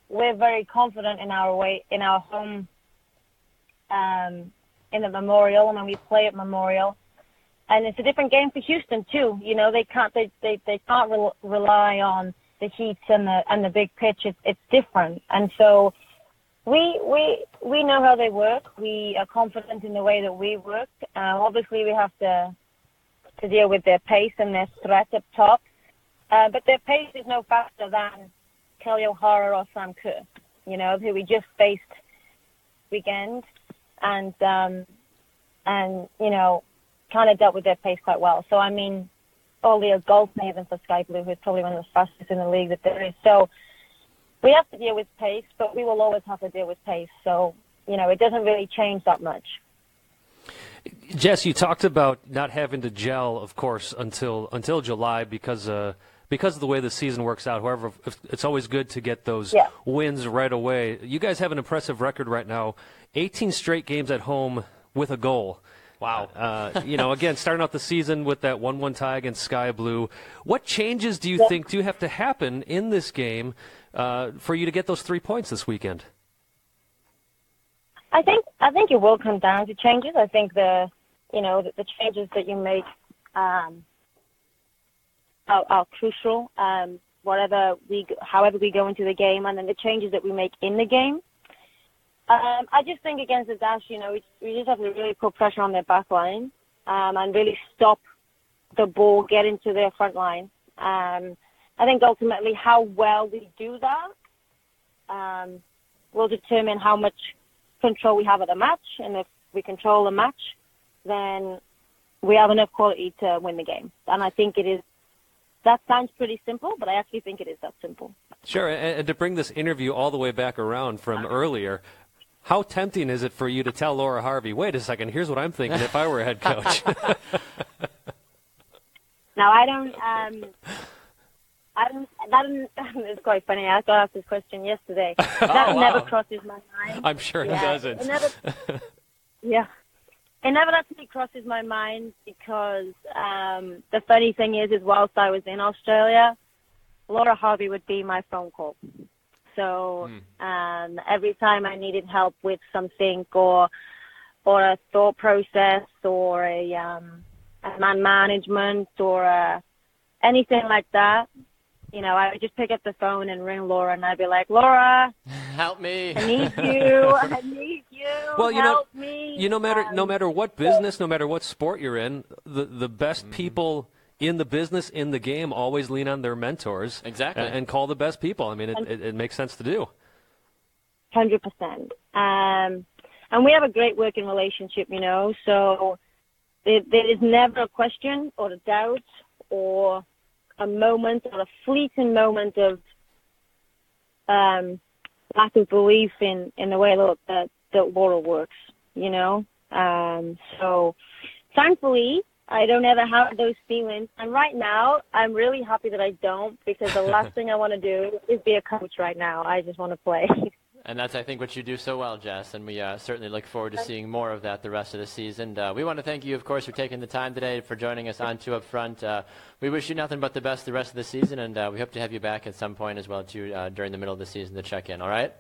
we're very confident in our way in our home um, in the Memorial, and when we play at Memorial, and it's a different game for Houston too. You know they can't they they, they can't rel rely on the heat and the and the big pitch. It's it's different, and so. We we we know how they work. We are confident in the way that we work. Uh, obviously, we have to to deal with their pace and their threat up top. Uh, but their pace is no faster than Kelley O'Hara or Sam Kerr, you know, who we just faced weekend, and um, and you know, kind of dealt with their pace quite well. So I mean, Olia Goldsmith even for Sky Blue, who's probably one of the fastest in the league that there is. So we have to deal with pace, but we will always have to deal with pace. So you know, it doesn't really change that much. Jess, you talked about not having to gel, of course, until until July because uh, because of the way the season works out. However, it's always good to get those Yeah. wins right away. You guys have an impressive record right now: 18 straight games at home with a goal. Wow. Uh, you know, again, starting out the season with that 1 1 tie against Sky Blue. What changes do you think do have to happen in this game uh, for you to get those three points this weekend? I think I think it will come down to changes. I think the you know the, the changes that you make um, are, are crucial. Um, whatever we however we go into the game, and then the changes that we make in the game. Um, I just think against the Dash, you know, we, we just have to really put pressure on their back line um, and really stop the ball getting to their front line. Um, I think ultimately how well we do that um, will determine how much control we have of the match, and if we control the match, then we have enough quality to win the game. And I think it is. That sounds pretty simple, but I actually think it is that simple. Sure, and, and to bring this interview all the way back around from earlier, how tempting is it for you to tell Laura Harvey, wait a second, here's what I'm thinking if I were a head coach? Now I don't. Um, I'm, that quite funny. I got asked this question yesterday. That Oh, never crosses my mind. I'm sure it Yeah, doesn't. It never, yeah. It never actually crosses my mind because um, the funny thing is, is whilst I was in Australia, Laura Harvey would be my phone call. So um, every time I needed help with something or or a thought process or a, um, a man management or a, anything like that, you know, I would just pick up the phone and ring Laura and I'd be like, Laura, Help me. I need you. I need you. Well, you know, me. you no matter no Um, matter what business, no matter what sport you're in, the the best Mm-hmm. people in the business in the game always lean on their mentors Exactly. and, and call the best people. I mean, it, it, it makes sense to do. Hundred percent. Um, and we have a great working relationship, you know. So there, there is never a question or a doubt or a moment or a fleeting moment of um, lack of belief in in the way that that, that Laura works, you know. Um, so thankfully, I don't ever have those feelings. And right now, I'm really happy that I don't because the last thing I want to do is be a coach right now. I just want to play. And that's, I think, what you do so well, Jess. And we uh, certainly look forward to seeing more of that the rest of the season. Uh, we want to thank you, of course, for taking the time today for joining us on Two Up Front. Uh, we wish you nothing but the best the rest of the season, and uh, we hope to have you back at some point as well, too, uh, during the middle of the season to check in. All right?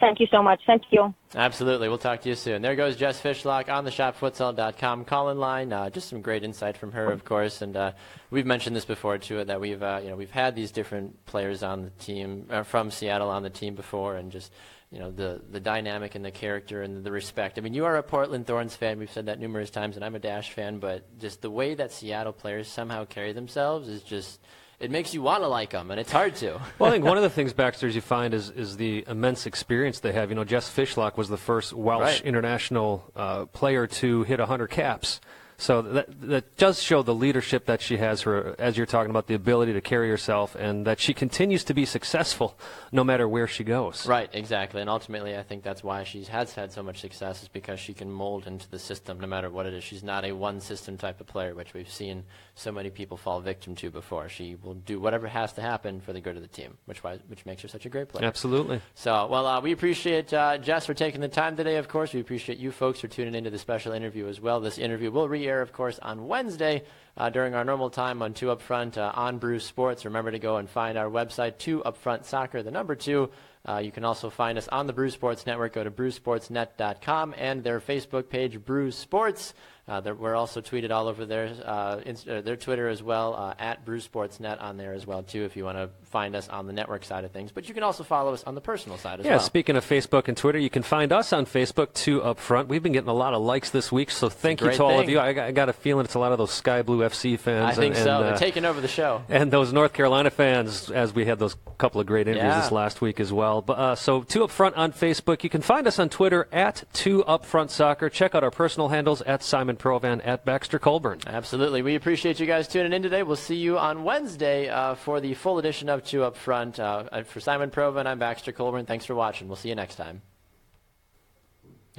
Thank you so much. Thank you. Absolutely. We'll talk to you soon. There goes Jess Fishlock on the shopfutsal.com call-in line. Uh, just some great insight from her, of course. And uh, we've mentioned this before too, that we've uh, you know we've had these different players on the team uh, from Seattle on the team before, and just you know the the dynamic and the character and the respect. I mean, you are a Portland Thorns fan. We've said that numerous times, and I'm a Dash fan. But just the way that Seattle players somehow carry themselves is just it makes you want to like them, and it's hard to. Well, I think one of the things Baxter's you find is is the immense experience they have. You know, Jess Fishlock was the first Welsh Right. international uh, player to hit 100 caps. So that that does show the leadership that she has, her as you're talking about the ability to carry herself, and that she continues to be successful no matter where she goes. Right, exactly. And ultimately, I think that's why she has had so much success, is because she can mold into the system no matter what it is. She's not a one system type of player, which we've seen so many people fall victim to before. She will do whatever has to happen for the good of the team, which, why, which makes her such a great player. Absolutely. So, well, uh, we appreciate uh, Jess for taking the time today, of course. We appreciate you folks for tuning into the special interview as well. This interview will re air, of course, on Wednesday uh, during our normal time on 2 Upfront uh, on Bruce Sports. Remember to go and find our website, 2 Upfront Soccer, the number 2. Uh, you can also find us on the Bruce Sports Network. Go to brucesportsnet.com and their Facebook page, Bruce Sports. Uh, we're also tweeted all over their uh, inst- uh, their Twitter as well uh, at Bruce Sportsnet on there as well too. If you want to find us on the network side of things, but you can also follow us on the personal side as Yeah, well. Yeah. Speaking of Facebook and Twitter, you can find us on Facebook too up front. We've been getting a lot of likes this week, so thank you to all of you. I got, I got a feeling it's a lot of those Sky Blue FC fans. I think and, so. and, They're uh, taking over the show. and those North Carolina fans, as we had those couple of great interviews Yeah. this last week as well. But uh, so two up front on Facebook. You can find us on Twitter at two up front soccer. Check out our personal handles at Simon Provan at Baxter Colburn. Absolutely. We appreciate you guys tuning in today. We'll see you on Wednesday uh, for the full edition of Two Up Front. Uh, for Simon Provan, I'm Baxter Colburn. Thanks for watching. We'll see you next time.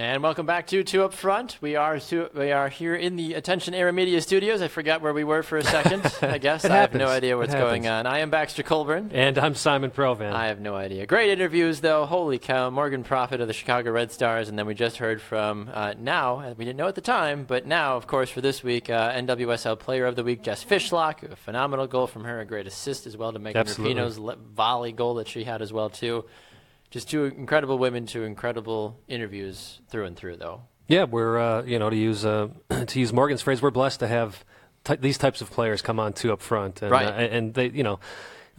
And welcome back to Two Up Front. We are we are here in the Attention Era Media Studios. I forgot where we were for a second. I guess I have no idea what's going on. I am Baxter Colburn. And I'm Simon Provan. I have no idea. Great interviews, though. Holy cow. Morgan Proffitt of the Chicago Red Stars. And then we just heard from uh, now, uh, we didn't know at the time, but now, of course, for this week, uh, NWSL Player of the Week, Jess Fishlock. A phenomenal goal from her. A great assist as well to make Absolutely. Rapinoe's le- volley goal that she had as well, too. Just two incredible women, two incredible interviews through and through, though. Yeah, we're uh, you know to use uh, to use Morgan's phrase, we're blessed to have ty these types of players come on two up front, and, Right. uh, and they you know.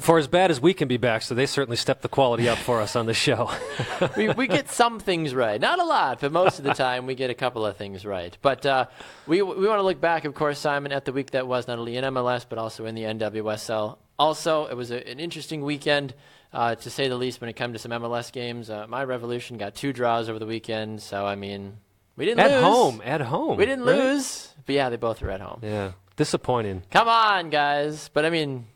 For as bad as we can be back, so they certainly stepped the quality up for us on the show. we, we get some things right. Not a lot, but most of the time we get a couple of things right. But uh, we, we want to look back, of course, Simon, at the week that was not only in MLS, but also in the NWSL. Also, it was a, an interesting weekend, uh, to say the least, when it comes to some MLS games. Uh, my Revolution got two draws over the weekend, so, I mean, we didn't lose at lose. home, at home, We didn't right? lose. But yeah, they both were at home. Yeah, disappointing. Come on, guys. But I mean,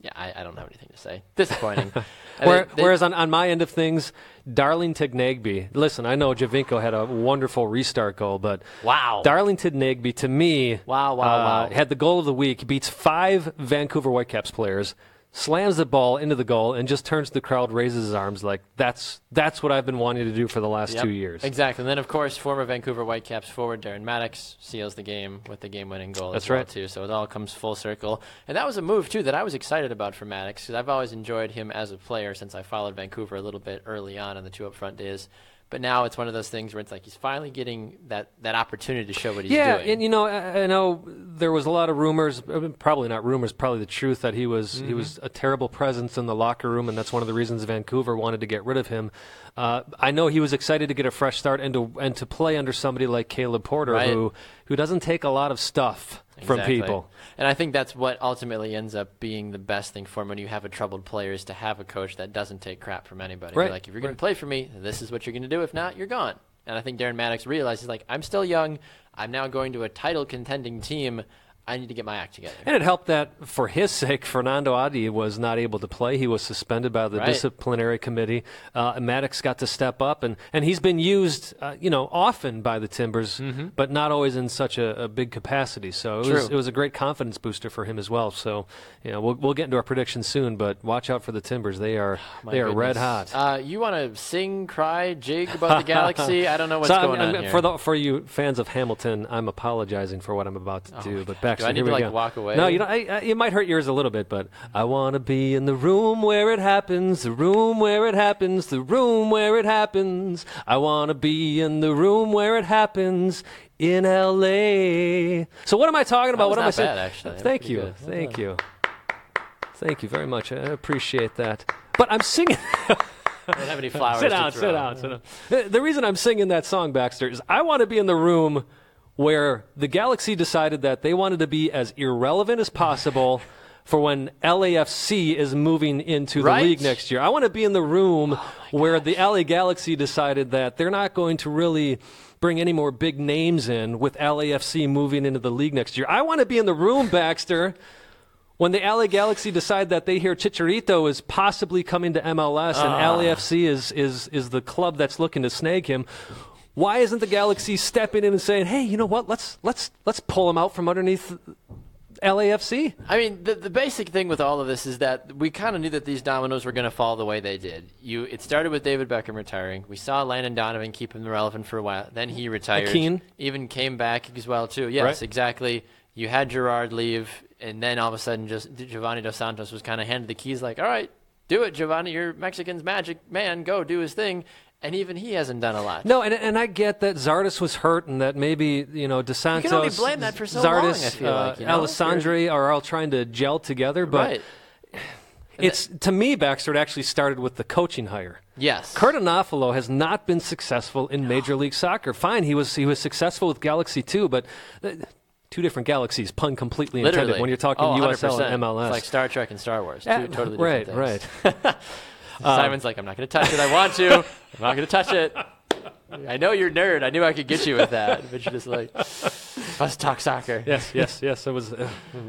yeah, I, I don't have anything to say. Disappointing. Where, they- whereas on, on my end of things, Darlington Nagbe. Listen, I know Giovinco had a wonderful restart goal, but Wow. Darlington Nagbe to me, Wow, wow, uh, wow. had the goal of the week. Beats five Vancouver Whitecaps players, slams the ball into the goal, and just turns to the crowd, raises his arms like that's that's what I've been wanting to do for the last Yep, two years. Exactly. And then, of course, former Vancouver Whitecaps forward Darren Mattocks seals the game with the game-winning goal That's as well, right. too. So it all comes full circle. And that was a move, too, that I was excited about for Mattocks because I've always enjoyed him as a player since I followed Vancouver a little bit early on in the two up-front days. But now it's one of those things where it's like he's finally getting that, that opportunity to show what he's yeah, doing. and you know, I, I know there was a lot of rumors, probably not rumors, probably the truth that he was Mm-hmm. he was a terrible presence in the locker room, and that's one of the reasons Vancouver wanted to get rid of him. Uh, I know he was excited to get a fresh start and to and to play under somebody like Caleb Porter, Right. who who doesn't take a lot of stuff from people. And I think that's what ultimately ends up being the best thing for him when you have a troubled player is to have a coach that doesn't take crap from anybody. Be Right. Like, if you're going to play for me, this is what you're going to do. If not, you're gone. And I think Darren Mattocks realizes, like, I'm still young. I'm now going to a title contending team. I need to get my act together. And it helped that for his sake, Fernando Adi was not able to play. He was suspended by the Right. disciplinary committee. Uh, Mattocks got to step up, and, and he's been used, uh, you know, often by the Timbers, but not always in such a, a big capacity. So it was, Mm-hmm. It was a great confidence booster for him as well. So, you know, we'll, we'll get into our predictions soon, but watch out for the Timbers. They are My they are red hot. Uh, you want to sing, cry, jig about the galaxy? I don't know what's so I'm- going I'm- on here. for the, for you fans of Hamilton, I'm apologizing for what I'm about to do. But Baxter, Do I need here to, like, go. walk away? No, you know, I, I, it might hurt yours a little bit, but I want to be in the room where it happens, the room where it happens, the room where it happens. I want to be in the room where it happens in L.A. So what am I talking about? what am I saying? actually. Thank you, good. Thank you, thank you very much. I appreciate that. But I'm singing. I don't have any flowers sit down, sit down, sit down. The reason I'm singing that song, Baxter, is I want to be in the room where the Galaxy decided that they wanted to be as irrelevant as possible for when LAFC is moving into the Right? league next year. I want to be in the room where the LA Galaxy decided that they're not going to really bring any more big names in with LAFC moving into the league next year. I want to be in the room, Baxter, when the LA Galaxy decide that they hear Chicharito is possibly coming to MLS and Ah. LAFC is, is, is the club that's looking to snag him, why isn't the Galaxy stepping in and saying, "Hey, you know what? Let's let's let's pull him out from underneath LAFC"? I mean, the, the basic thing with all of this is that we kind of knew that these dominoes were going to fall the way they did. You, it started with David Beckham retiring. We saw Landon Donovan keep him relevant for a while. Then he retired. Keane. even came back as well too. Yes, Right. exactly. You had Gerrard leave, and then all of a sudden, just Giovanni dos Santos was kind of handed the keys, like, "All right, do it, Giovanni. You're Mexican's magic man. Go do his thing." And even he hasn't done a lot. No, and and I get that Zardes was hurt and that maybe you know dos Santos, can only blame that for so long, I feel uh, like, you know? Alessandri are all trying to gel together, but right? it's to me Baxter. It actually started with the coaching hire. Yes. Curt Onalfo has not been successful in Major League Soccer. Fine, he was he was successful with Galaxy too, but uh, two different galaxies, pun completely intended. Literally. When you're talking oh, USL 100%. and MLS, It's like Star Trek and Star Wars. Two Yeah, totally right, different right. things. Simon's like, I'm not going to touch it. I want to. I'm not going to touch it. I know you're a nerd. I knew I could get you with that. But you're just like, let's talk soccer. Yes, yes, yes. I was uh,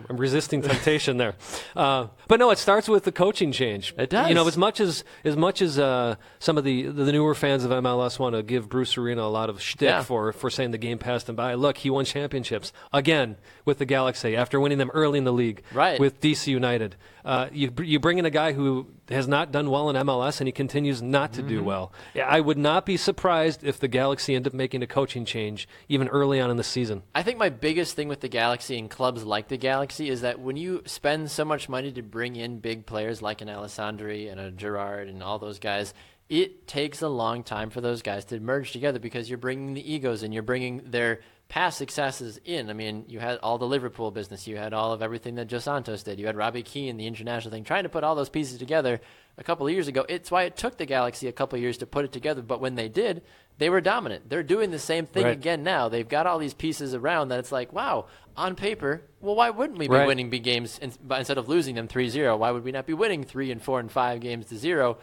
I'm resisting temptation there, uh, but no. It starts with the coaching change. It does. You know, as much as as much as uh, some of the the newer fans of MLS want to give Bruce Arena a lot of shtick Yeah. for for saying the game passed him by. Look, he won championships again with the Galaxy after winning them early in the league. Right. With DC United, uh, you you bring in a guy who has not done well in MLS and he continues not to Mm-hmm. do well. I would not be surprised if the Galaxy end up making a coaching change even early on in the season. I think my biggest thing with the Galaxy and clubs like the Galaxy is that when you spend so much money to bring in big players like an Alessandri and a Gerrard and all those guys, it takes a long time for those guys to merge together because you're bringing the egos and you're bringing their past successes in. I mean, you had all the Liverpool business, you had all of everything that dos Santos did, you had Robbie Keane, the international thing, trying to put all those pieces together a couple of years ago. It's why it took the Galaxy a couple of years to put it together, but when they did, they were dominant. They're doing the same thing Right. again now. They've got all these pieces around that it's like, wow, on paper, well, why wouldn't we be Right. winning big games in, instead of losing them 3-0? Why would we not be winning 3 and 4 and 5 games to 0?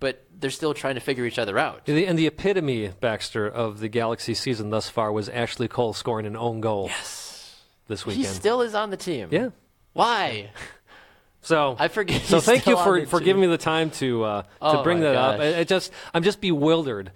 But they're still trying to figure each other out. The, and the epitome, Baxter, of the Galaxy season thus far was Ashley Cole scoring an own goal Yes. this weekend. He still is on the team. yeah. Why? So I forget So thank you for, for giving me the time to uh, to Oh bring my that up. gosh. I, I just I'm just bewildered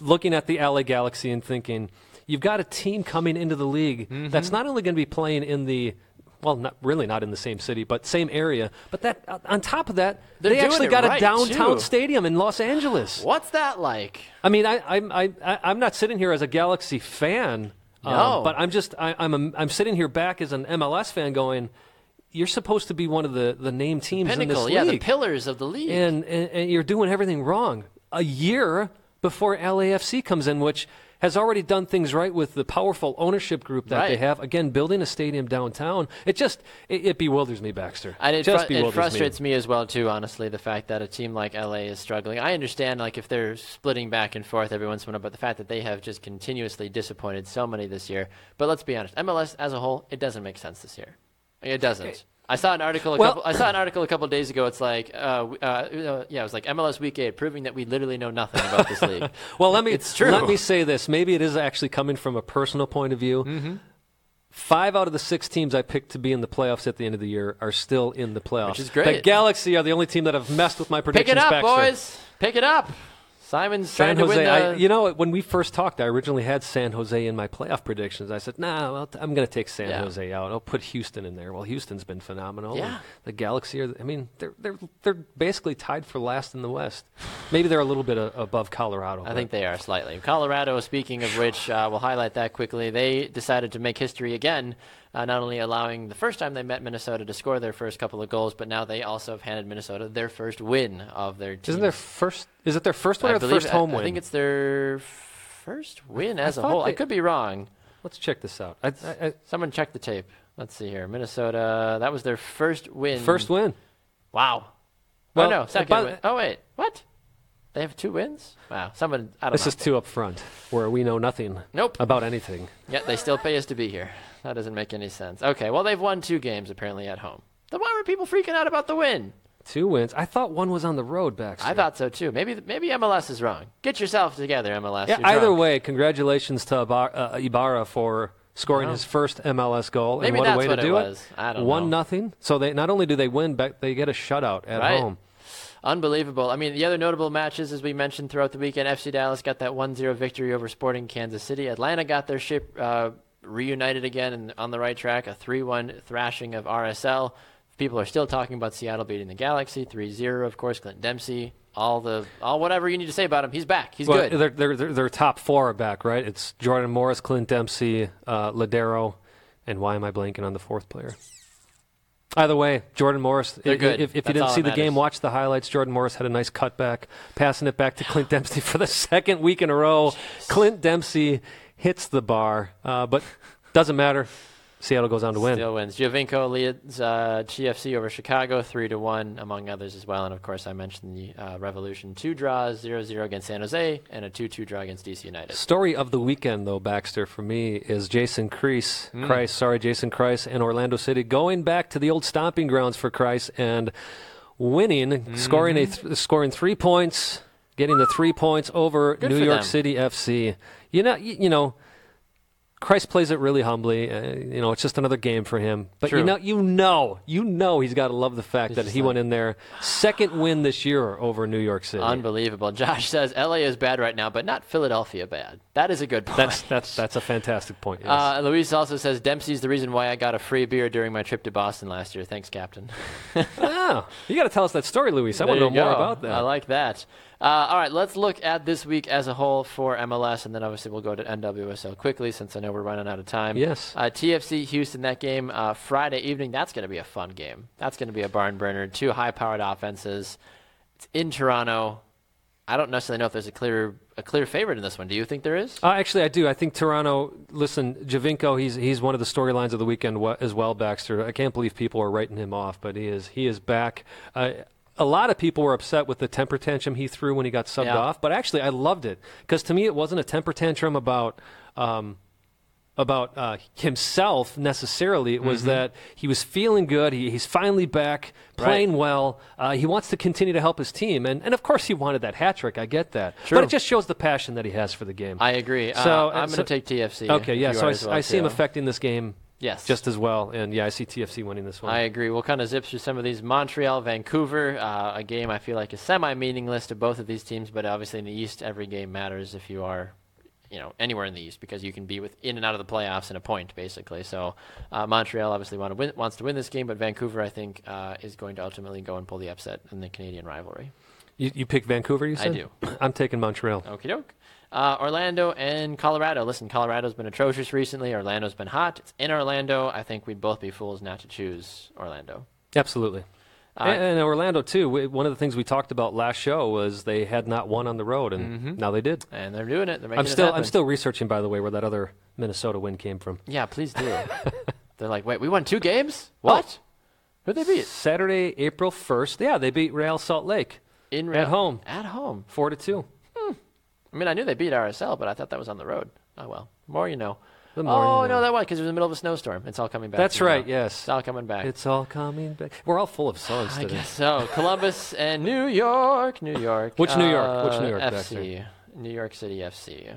looking at the LA Galaxy and thinking you've got a team coming into the league Mm-hmm. that's not only going to be playing in the well, not really not in the same city, but same area. But that uh, on top of that, They're they actually got right, a downtown too. stadium in Los Angeles. What's that like? I mean, I, I'm I, I, I'm not sitting here as a Galaxy fan, um, No. but I'm just I, I'm a, I'm sitting here back as an MLS fan, going, you're supposed to be one of the the name teams in Pinnacle, this yeah, the pillars of the league. and, and and you're doing everything wrong. A year before LAFC comes in, which has already done things right with the powerful ownership group that they have. Again, building a stadium downtown. It just it, it bewilders me, Baxter. And it, just fru- it frustrates me. me. as well too. Honestly, the fact that a team like LA is struggling. I understand like if they're splitting back and forth every once in a while, but the fact that they have just continuously disappointed so many this year. But let's be honest, MLS as a whole, it doesn't make sense this year. It doesn't. I saw an article. A Well- couple, I saw an article a couple days ago. It's like, uh, uh, yeah, it was like MLS Week Eight, proving that we literally know nothing about this league. Well, let me It's true. let me say this. Maybe it is actually coming from a personal point of view. Mm-hmm. Five out of the six teams I picked to be in the playoffs at the end of the year are still in the playoffs. Which is great. The Galaxy are the only team that have messed with my predictions. Pick it up, Baxter. boys. Pick it up. Simon's San to Jose. I, you know, when we first talked, I originally had San Jose in my playoff predictions. I said, "Nah, I'm going to take San Yeah. Jose out. I'll put Houston in there." Well, Houston's been phenomenal. Yeah. The Galaxy are. I mean, they're they're they're basically tied for last in the West. Maybe they're a little bit uh, above Colorado. I think they are slightly. Colorado, speaking of which, uh, we'll highlight that quickly. They decided to make history again, uh, not only allowing the first time they met Minnesota to score their first couple of goals, but now they also have handed Minnesota their first win of their team. Isn't their first? Is it their first win I or believe- first home I, win? I think it's their first win as a whole. I could be wrong. Let's check this out. I, Someone check the tape. Let's see here. Minnesota, that was their first win. first win. Wow. Well, oh, no, second win. Oh, wait. What? They have two wins? Wow. Someone, I don't This know. is two up front, where we know nothing Nope. about anything. Yet they still pay us to be here. That doesn't make any sense. Okay, well they've won two games apparently at home. Then why were people freaking out about the win? Two wins. I thought one was on the road, Baxter. I thought so too. Maybe maybe MLS is wrong. Get yourself together, MLS. Yeah. You're Either drunk. way, congratulations to uh, Ibarra for scoring his first MLS goal. maybe and what that's a way what to it do was. I don't One know. nothing. So they not only do they win, but they get a shutout at Right. home. Unbelievable. I mean, the other notable matches, as we mentioned throughout the weekend, FC Dallas got that 1-0 victory over Sporting Kansas City. Atlanta got their ship uh, reunited again and on the right track, a 3-1 thrashing of RSL. People are still talking about Seattle beating the Galaxy 3-0. Of course, Clint Dempsey, all the all whatever you need to say about him, he's back. He's Well, good. Their, their, their, top four are back, right? It's Jordan Morris, Clint Dempsey, uh, Lodeiro, and why am I blanking on the fourth player? Either way, Jordan Morris. They're if, good. If, if you didn't see the game, watch the highlights. Jordan Morris had a nice cutback, passing it back to Clint Dempsey for the second week in a row. Clint Dempsey hits the bar, uh, but doesn't matter. Seattle goes on to win. Still wins. Giovinco leads uh, GFC over Chicago three to one, among others as well. And of course, I mentioned the uh, Revolution two draws, 0-0 against San Jose, and a two-two draw against DC United. Story of the weekend, though, Baxter, for me, is Jason Kreis, Hmm. Kreis, sorry, Jason Kreis and Orlando City going back to the old stomping grounds for Kreis and winning, Mm-hmm. scoring a th- scoring three points, getting the three points over Good New York them. City FC. You know, you, you know, Kreis plays it really humbly. Uh, you know, it's just another game for him. But you know, you know, you know, he's got to love the fact that he like- went in there second win this year over New York City. Unbelievable. Josh says LA is bad right now, but not Philadelphia bad. That is a good point. That's that's that's a fantastic point. Yes. Uh, Luis also says Dempsey's the reason why I got a free beer during my trip to Boston last year. Thanks, Captain. oh, you got to tell us that story, Luis. I want to know more about that. I like that. Uh, all right, let's look at this week as a whole for MLS, and then obviously we'll go to NWSL quickly since I know we're running out of time. Yes. Uh, TFC Houston, that game uh, Friday evening. That's going to be a fun game. That's going to be a barn burner. Two high-powered offenses. It's in Toronto. I don't necessarily know if there's a clear a clear favorite in this one. Do you think there is? Uh, actually, I do. I think Toronto. Listen, Giovinco. He's he's one of the storylines of the weekend as well. Baxter. I can't believe people are writing him off, but he is he is back. Uh, a lot of people were upset with the temper tantrum he threw when he got subbed Yeah. off, but actually, I loved it because to me, it wasn't a temper tantrum about. Um, about uh, himself necessarily. It was Mm-hmm. that he was feeling good. He, he's finally back, playing well. Uh, he wants to continue to help his team, and, and of course he wanted that hat trick. I get that, True. but it just shows the passion that he has for the game. I agree. So, uh, I'm so- going to take TFC. Okay, yeah. So I, well, I see him affecting this game Yes. just as well. And yeah, I see TFC winning this one. I agree. We'll kind of zip through some of these. Montreal, Vancouver, uh, a game I feel like is semi-meaningless to both of these teams, but obviously in the East, every game matters if you are, you know, anywhere in the East because you can be with in and out of the playoffs in a point basically. So uh, Montreal obviously want to win, wants to win this game, but Vancouver I think uh, is going to ultimately go and pull the upset in the Canadian rivalry. you, you pick Vancouver, you said? I do. I'm taking Montreal. Okie doke. Uh, Orlando and Colorado. Listen, Colorado's been atrocious recently. Orlando's been hot. It's in Orlando. I think we'd both be fools not to choose Orlando. Absolutely. Uh, and, and Orlando too. we- One of the things we talked about last show was they had not won on the road, and now they did. And they're doing it. They're making I'm still I'm still researching, by the way, where that other Minnesota win came from. Yeah, please do. They're like, wait, we won two games? What? Who'd they beat? Saturday, April 1st. Yeah, they beat Real Salt Lake In At home. At home. four to two. I mean, I knew they beat RSL, but I thought that was on the road. Oh well, more you know. The more oh you no, that was because it was in the middle of a snowstorm. It's all coming back. That's right. now. Yes, It's all coming back. it's all coming back. We're all full of songs I today. guess so. Columbus and New York, New York. Which New York? Which Uh, New York, FC. New York City FC.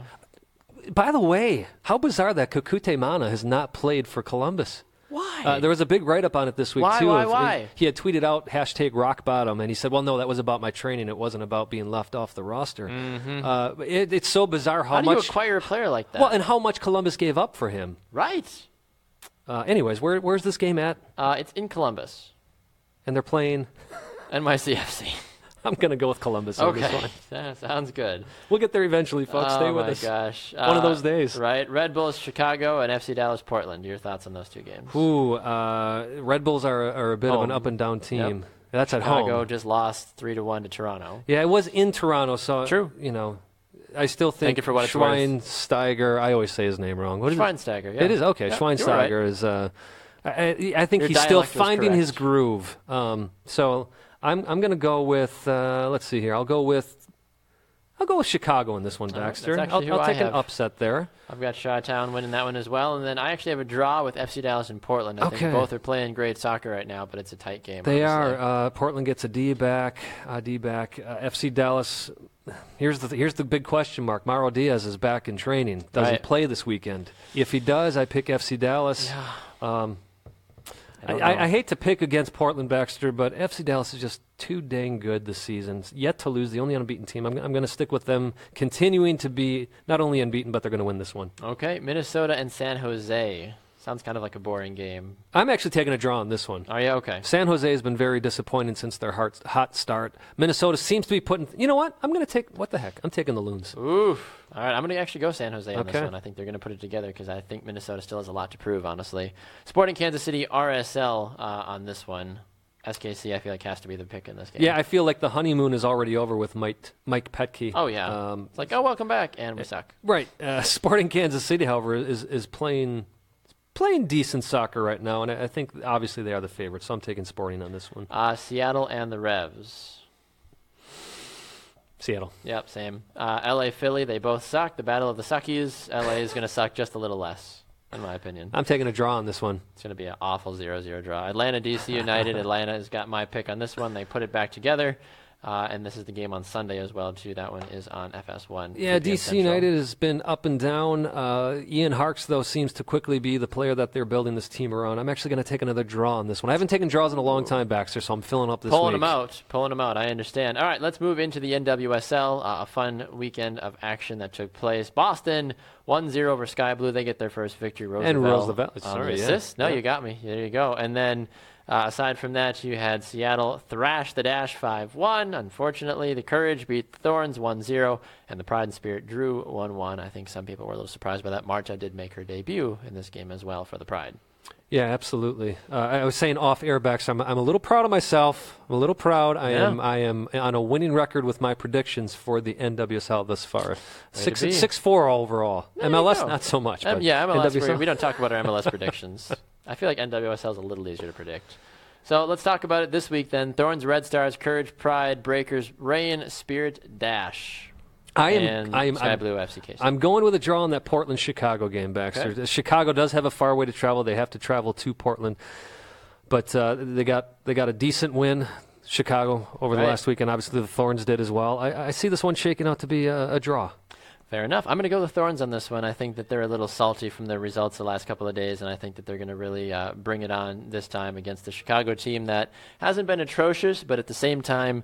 By the way, how bizarre that Kekuta Manneh has not played for Columbus. Why? Uh, there was a big write up on it this week Why, too. why, of- why? He had tweeted out hashtag rock bottom, and he said, "Well, no, that was about my training. It wasn't about being left off the roster." Uh, it, it's so bizarre how, How do you much. acquire a player like that? well, and how much Columbus gave up for him. right. Uh, anyways, where, where's this game at? Uh, it's in Columbus. And they're playing. NYCFC. I'm going to go with Columbus on this Okay. one. That sounds good. We'll get there eventually, folks. oh Stay with my us. gosh. One of Uh, those days. Right. Red Bulls Chicago and FC Dallas Portland. Your thoughts on those two games? Ooh, uh, Red Bulls are, are a bit of an up and down team. Yep. That's at Chicago home. just lost three to one to Toronto. Yeah, it was in Toronto, so True. You know, I still think Thank you for what. Schweinsteiger. I always say his name wrong. What is it? Schweinsteiger. Yeah. It is okay. Yep, were right. Schweinsteiger is. Uh, I, I think Your he's still finding his groove. Um, so I'm I'm going to go with. Uh, let's see here. I'll go with. I'll go with Chicago in this one, right, Baxter. I'll, I'll take an upset there. I've got Chi-Town winning that one as well, and then I actually have a draw with FC Dallas and Portland. I Okay. think both are playing great soccer right now, but it's a tight game. They obviously. are. Uh, Portland gets a D back. A D back. Uh, FC Dallas. Here's the here's the big question mark. Mauro Diaz is back in training. Does he play this weekend? If he does, I pick FC Dallas. Um, I, I. I hate to pick against Portland Baxter, but FC Dallas is just too dang good this season. Yet to lose, the only unbeaten team. I'm, I'm going to stick with them, continuing to be not only unbeaten, but they're going to win this one. Okay, Minnesota and San Jose. Sounds kind of like a boring game. I'm actually taking a draw on this one. Are you okay? San Jose has been very disappointing since their hot, hot start. Minnesota seems to be putting. You know what? I'm going to take. What the heck? I'm taking the Loons. Oof. All right, I'm going to actually go San Jose on Okay. this one. I think they're going to put it together because I think Minnesota still has a lot to prove, honestly. Sporting Kansas City RSL uh, on this one. SKC, I feel like has to be the pick in this game. Yeah, I feel like the honeymoon is already over with Mike Mike Petke. Oh yeah. Um, it's like, oh, welcome back, and we suck. right. Uh, Sporting Kansas City, however, is is playing playing decent soccer right now, and I, I think obviously they are the favorites. So I'm taking Sporting on this one. Uh, Seattle and the Revs. Seattle. Yep, same. Uh, LA Philly, they both suck. The battle of the suckies. LA is going to suck just a little less, in my opinion. I'm taking a draw on this one. It's going to be an awful 0-0 draw. Atlanta DC United. Atlanta has got my pick on this one. They put it back together. Uh, and this is the game on Sunday as well, too. That one is on FS1. Yeah, DC Central. United has been up and down. Uh, Ian Harkes, though, seems to quickly be the player that they're building this team around. I'm actually going to take another draw on this one. I haven't taken draws in a long time, Baxter, so I'm filling up this Pulling week. them out. Pulling them out. I understand. All right, let's move into the NWSL. Uh, a fun weekend of action that took place. Boston 1-0 over Sky Blue. They get their first victory. Roosevelt, And Roosevelt, on sorry, the yeah. No, Yeah. you got me. There you go. And then uh, aside from that, you had Seattle thrash the Dash 5-1. Unfortunately, the Courage beat the Thorns 1-0, and the Pride and Spirit drew 1-1. I think some people were a little surprised by that. Marta did make her debut in this game as well for the Pride. Yeah, absolutely. Uh, I was saying off air, Baxter, I'm, I'm a little proud of myself. I'm a little proud. I Yeah. am I am on a winning record with my predictions for the NWSL thus far. Six be. six four overall. There MLS not so much. Um, but yeah, MLS. We, we don't talk about our MLS predictions. I feel like NWSL is a little easier to predict. So let's talk about it this week then. Thorns, Red Stars, Courage, Pride, Breakers, Reign, Spirit, Dash. I am and I am Sky I'm, Blue FC case. I'm going with a draw on that Portland Chicago game, Baxter. Okay. Chicago does have a far way to travel. They have to travel to Portland, but uh, they got they got a decent win. Chicago over the Right. last weekend. Obviously, the Thorns did as well. I, I see this one shaking out to be a, a draw. Fair enough. I'm going to go the Thorns on this one. I think that they're a little salty from their results the last couple of days, and I think that they're going to really uh, bring it on this time against the Chicago team that hasn't been atrocious, but at the same time,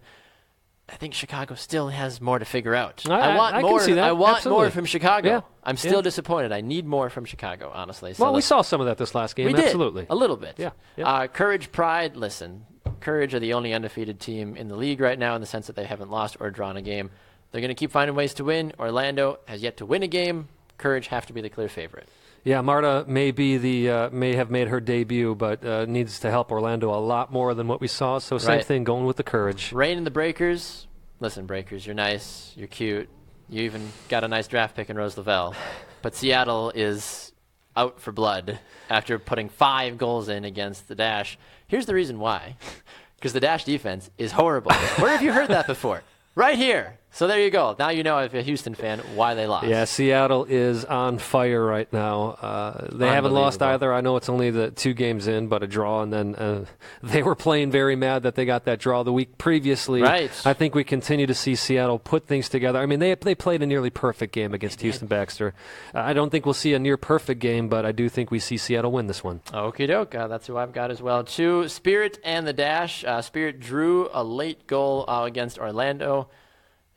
I think Chicago still has more to figure out. I- I- want I can more. see that. I want Absolutely. more from Chicago. Yeah. I'm still Yeah. disappointed. I need more from Chicago, honestly. So well, we saw some of that this last game. we did Absolutely. a little bit. Yeah, yeah. Uh, Courage, Pride. Listen, Courage are the only undefeated team in the league right now in the sense that they haven't lost or drawn a game. They're going to keep finding ways to win. Orlando has yet to win a game. Courage have to be the clear favorite. Yeah, Marta may be the uh, may have made her debut, but uh, needs to help Orlando a lot more than what we saw. So same Right. thing, going with the courage. Reign and the Breakers. Listen, Breakers, you're nice. You're cute. You even got a nice draft pick in Rose Lavelle. But Seattle is out for blood after putting five goals in against the Dash. Here's the reason why. Because the Dash defense is horrible. Where have you heard that before? Right here. So there you go. Now you know, if you're a Houston fan, why they lost. Yeah, Seattle is on fire right now. Uh, they haven't lost either. I know it's only the two games in, but a draw, and then uh, they were playing very mad that they got that draw the week previously. Right. I think we continue to see Seattle put things together. I mean, they they played a nearly perfect game against Houston Baxter. Uh, I don't think we'll see a near perfect game, but I do think we see Seattle win this one. Okie doke. Uh, that's who I've got as well, too. Spirit and the Dash. Uh, Spirit drew a late goal uh, against Orlando.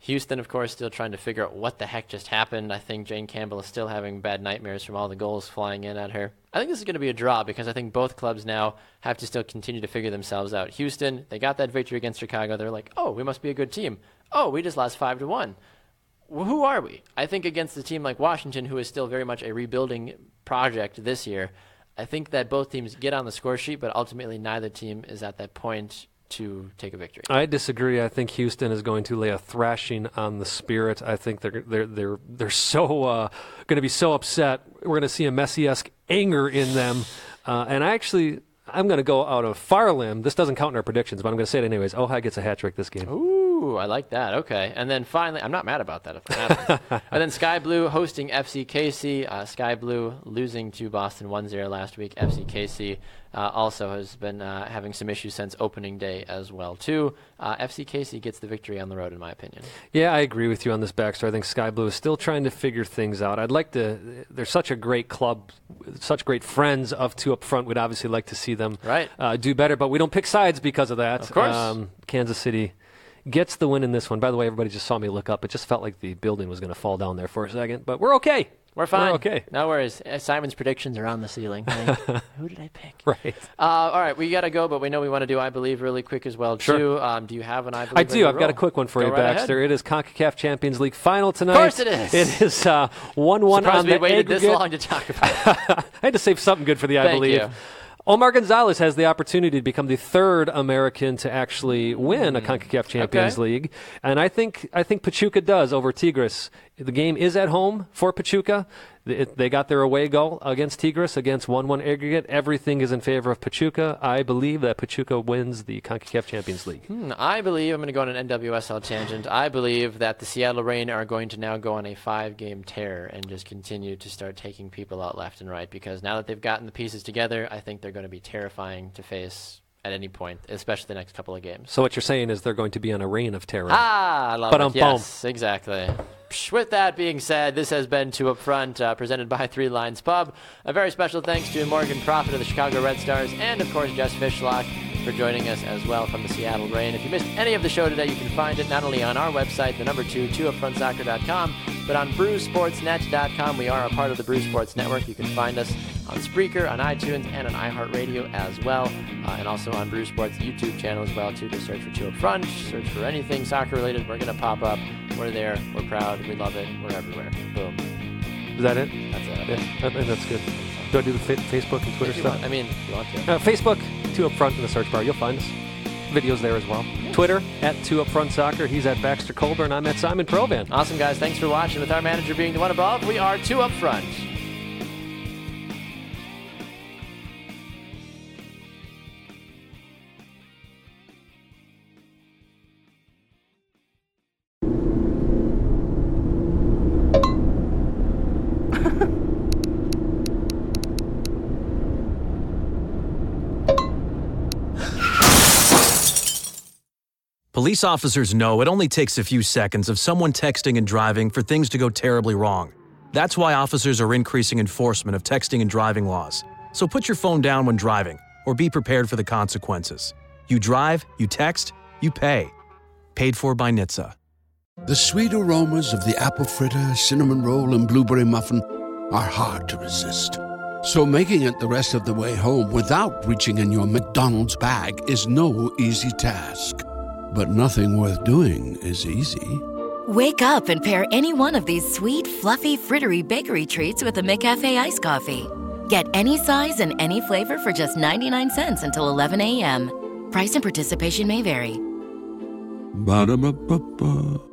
Houston, of course, still trying to figure out what the heck just happened. I think Jane Campbell is still having bad nightmares from all the goals flying in at her. I think this is going to be a draw because I think both clubs now have to still continue to figure themselves out. Houston, they got that victory against Chicago. They're like, oh, we must be a good team. Oh, we just lost five to one. Well, who are we? I think against a team like Washington, who is still very much a rebuilding project this year, I think that both teams get on the score sheet, but ultimately neither team is at that point to take a victory. I disagree. I think Houston is going to lay a thrashing on the Spirit. I think they're they're they're they're so uh, going to be so upset. We're going to see a Messi-esque anger in them, uh, and I actually. I'm going to go out of far limb. This doesn't count in our predictions, but I'm going to say it anyways. Ohai gets a hat trick this game. Ooh, I like that. Okay. And then finally, I'm not mad about that if that happens. and then Sky Blue hosting FC KC. Uh, Sky Blue losing to Boston 1 0 last week. FC KC uh, also has been uh, having some issues since opening day as well, too. Uh, FC KC gets the victory on the road, in my opinion. Yeah, I agree with you on this Baxter. I think Sky Blue is still trying to figure things out. I'd like to. They're such a great club, such great friends of two up front. We'd obviously like to see them Right. uh, do better, but we don't pick sides because of that. Of course. Um, Kansas City gets the win in this one. By the way, everybody just saw me look up. It just felt like the building was going to fall down there for a second, but we're okay. We're fine. okay. No worries. Uh, Simon's predictions are on the ceiling. Like, Who did I pick? Right. Uh, all right, we got to go, but we know we want to do I Believe really quick as well, Sure. too. Um, do you have an I Believe? I do. I've got a quick one for Go you, right ahead. Baxter. It is CONCACAF Champions League final tonight. Of course it is. It is uh, one-one Surprised on we the waited aggregate. this long to talk about it. I had to save something good for the I Thank believe. you. Omar Gonzalez has the opportunity to become the third American to actually win a CONCACAF Champions Hmm. Okay. League, and I think I think Pachuca does over Tigres. The game is at home for Pachuca. They got their away goal against Tigres against one-one aggregate. Everything is in favor of Pachuca. I believe that Pachuca wins the CONCACAF Champions League. Hmm, I believe I'm going to go on an NWSL tangent. I believe that the Seattle Reign are going to now go on a five-game tear and just continue to start taking people out left and right because now that they've gotten the pieces together, I think they're going to be terrifying to face at any point, especially the next couple of games. So what you're saying is they're going to be on a reign of terror. Ah, I love Ba-dum, it. Yes, exactly. With that being said, this has been Two Up Front, uh, presented by Three Lions Pub. A very special thanks to Morgan Proffitt of the Chicago Red Stars, and of course Jess Fishlock for joining us as well from the Seattle Reign. If you missed any of the show today, you can find it not only on our website, the number two, twoupfrontsoccer.com, but on brewsportsnet.com. We are a part of the Brew Sports Network. You can find us on Spreaker, on iTunes, and on iHeartRadio as well, uh, and also on Brew Sports YouTube channel as well too. Just search for Two Up Front, search for anything soccer related. We're gonna pop up. We're there. We're proud. We love it. We're everywhere. Boom. Is that it? That's it. Yeah, I think that's good. Do I do the fa- Facebook and Twitter If you stuff? want- I mean, if you want to. Uh, Facebook, two up front in the search bar. You'll find us. Videos there as well. Twitter at two up front soccer. He's at Baxter Colburn. I'm at Simon Provan. Awesome, guys. Thanks for watching. With our manager being the one above, we are two up front. Police officers know it only takes a few seconds of someone texting and driving for things to go terribly wrong. That's why officers are increasing enforcement of texting and driving laws. So put your phone down when driving, or be prepared for the consequences. You drive, you text, you pay. Paid for by NHTSA. The sweet aromas of the apple fritter, cinnamon roll, and blueberry muffin are hard to resist. So making it the rest of the way home without reaching in your McDonald's bag is no easy task. But nothing worth doing is easy. Wake up and pair any one of these sweet, fluffy, frittery bakery treats with a McCafe iced coffee. Get any size and any flavor for just 99 cents until 11 a.m. Price and participation may vary. Ba-da-ba-ba-ba.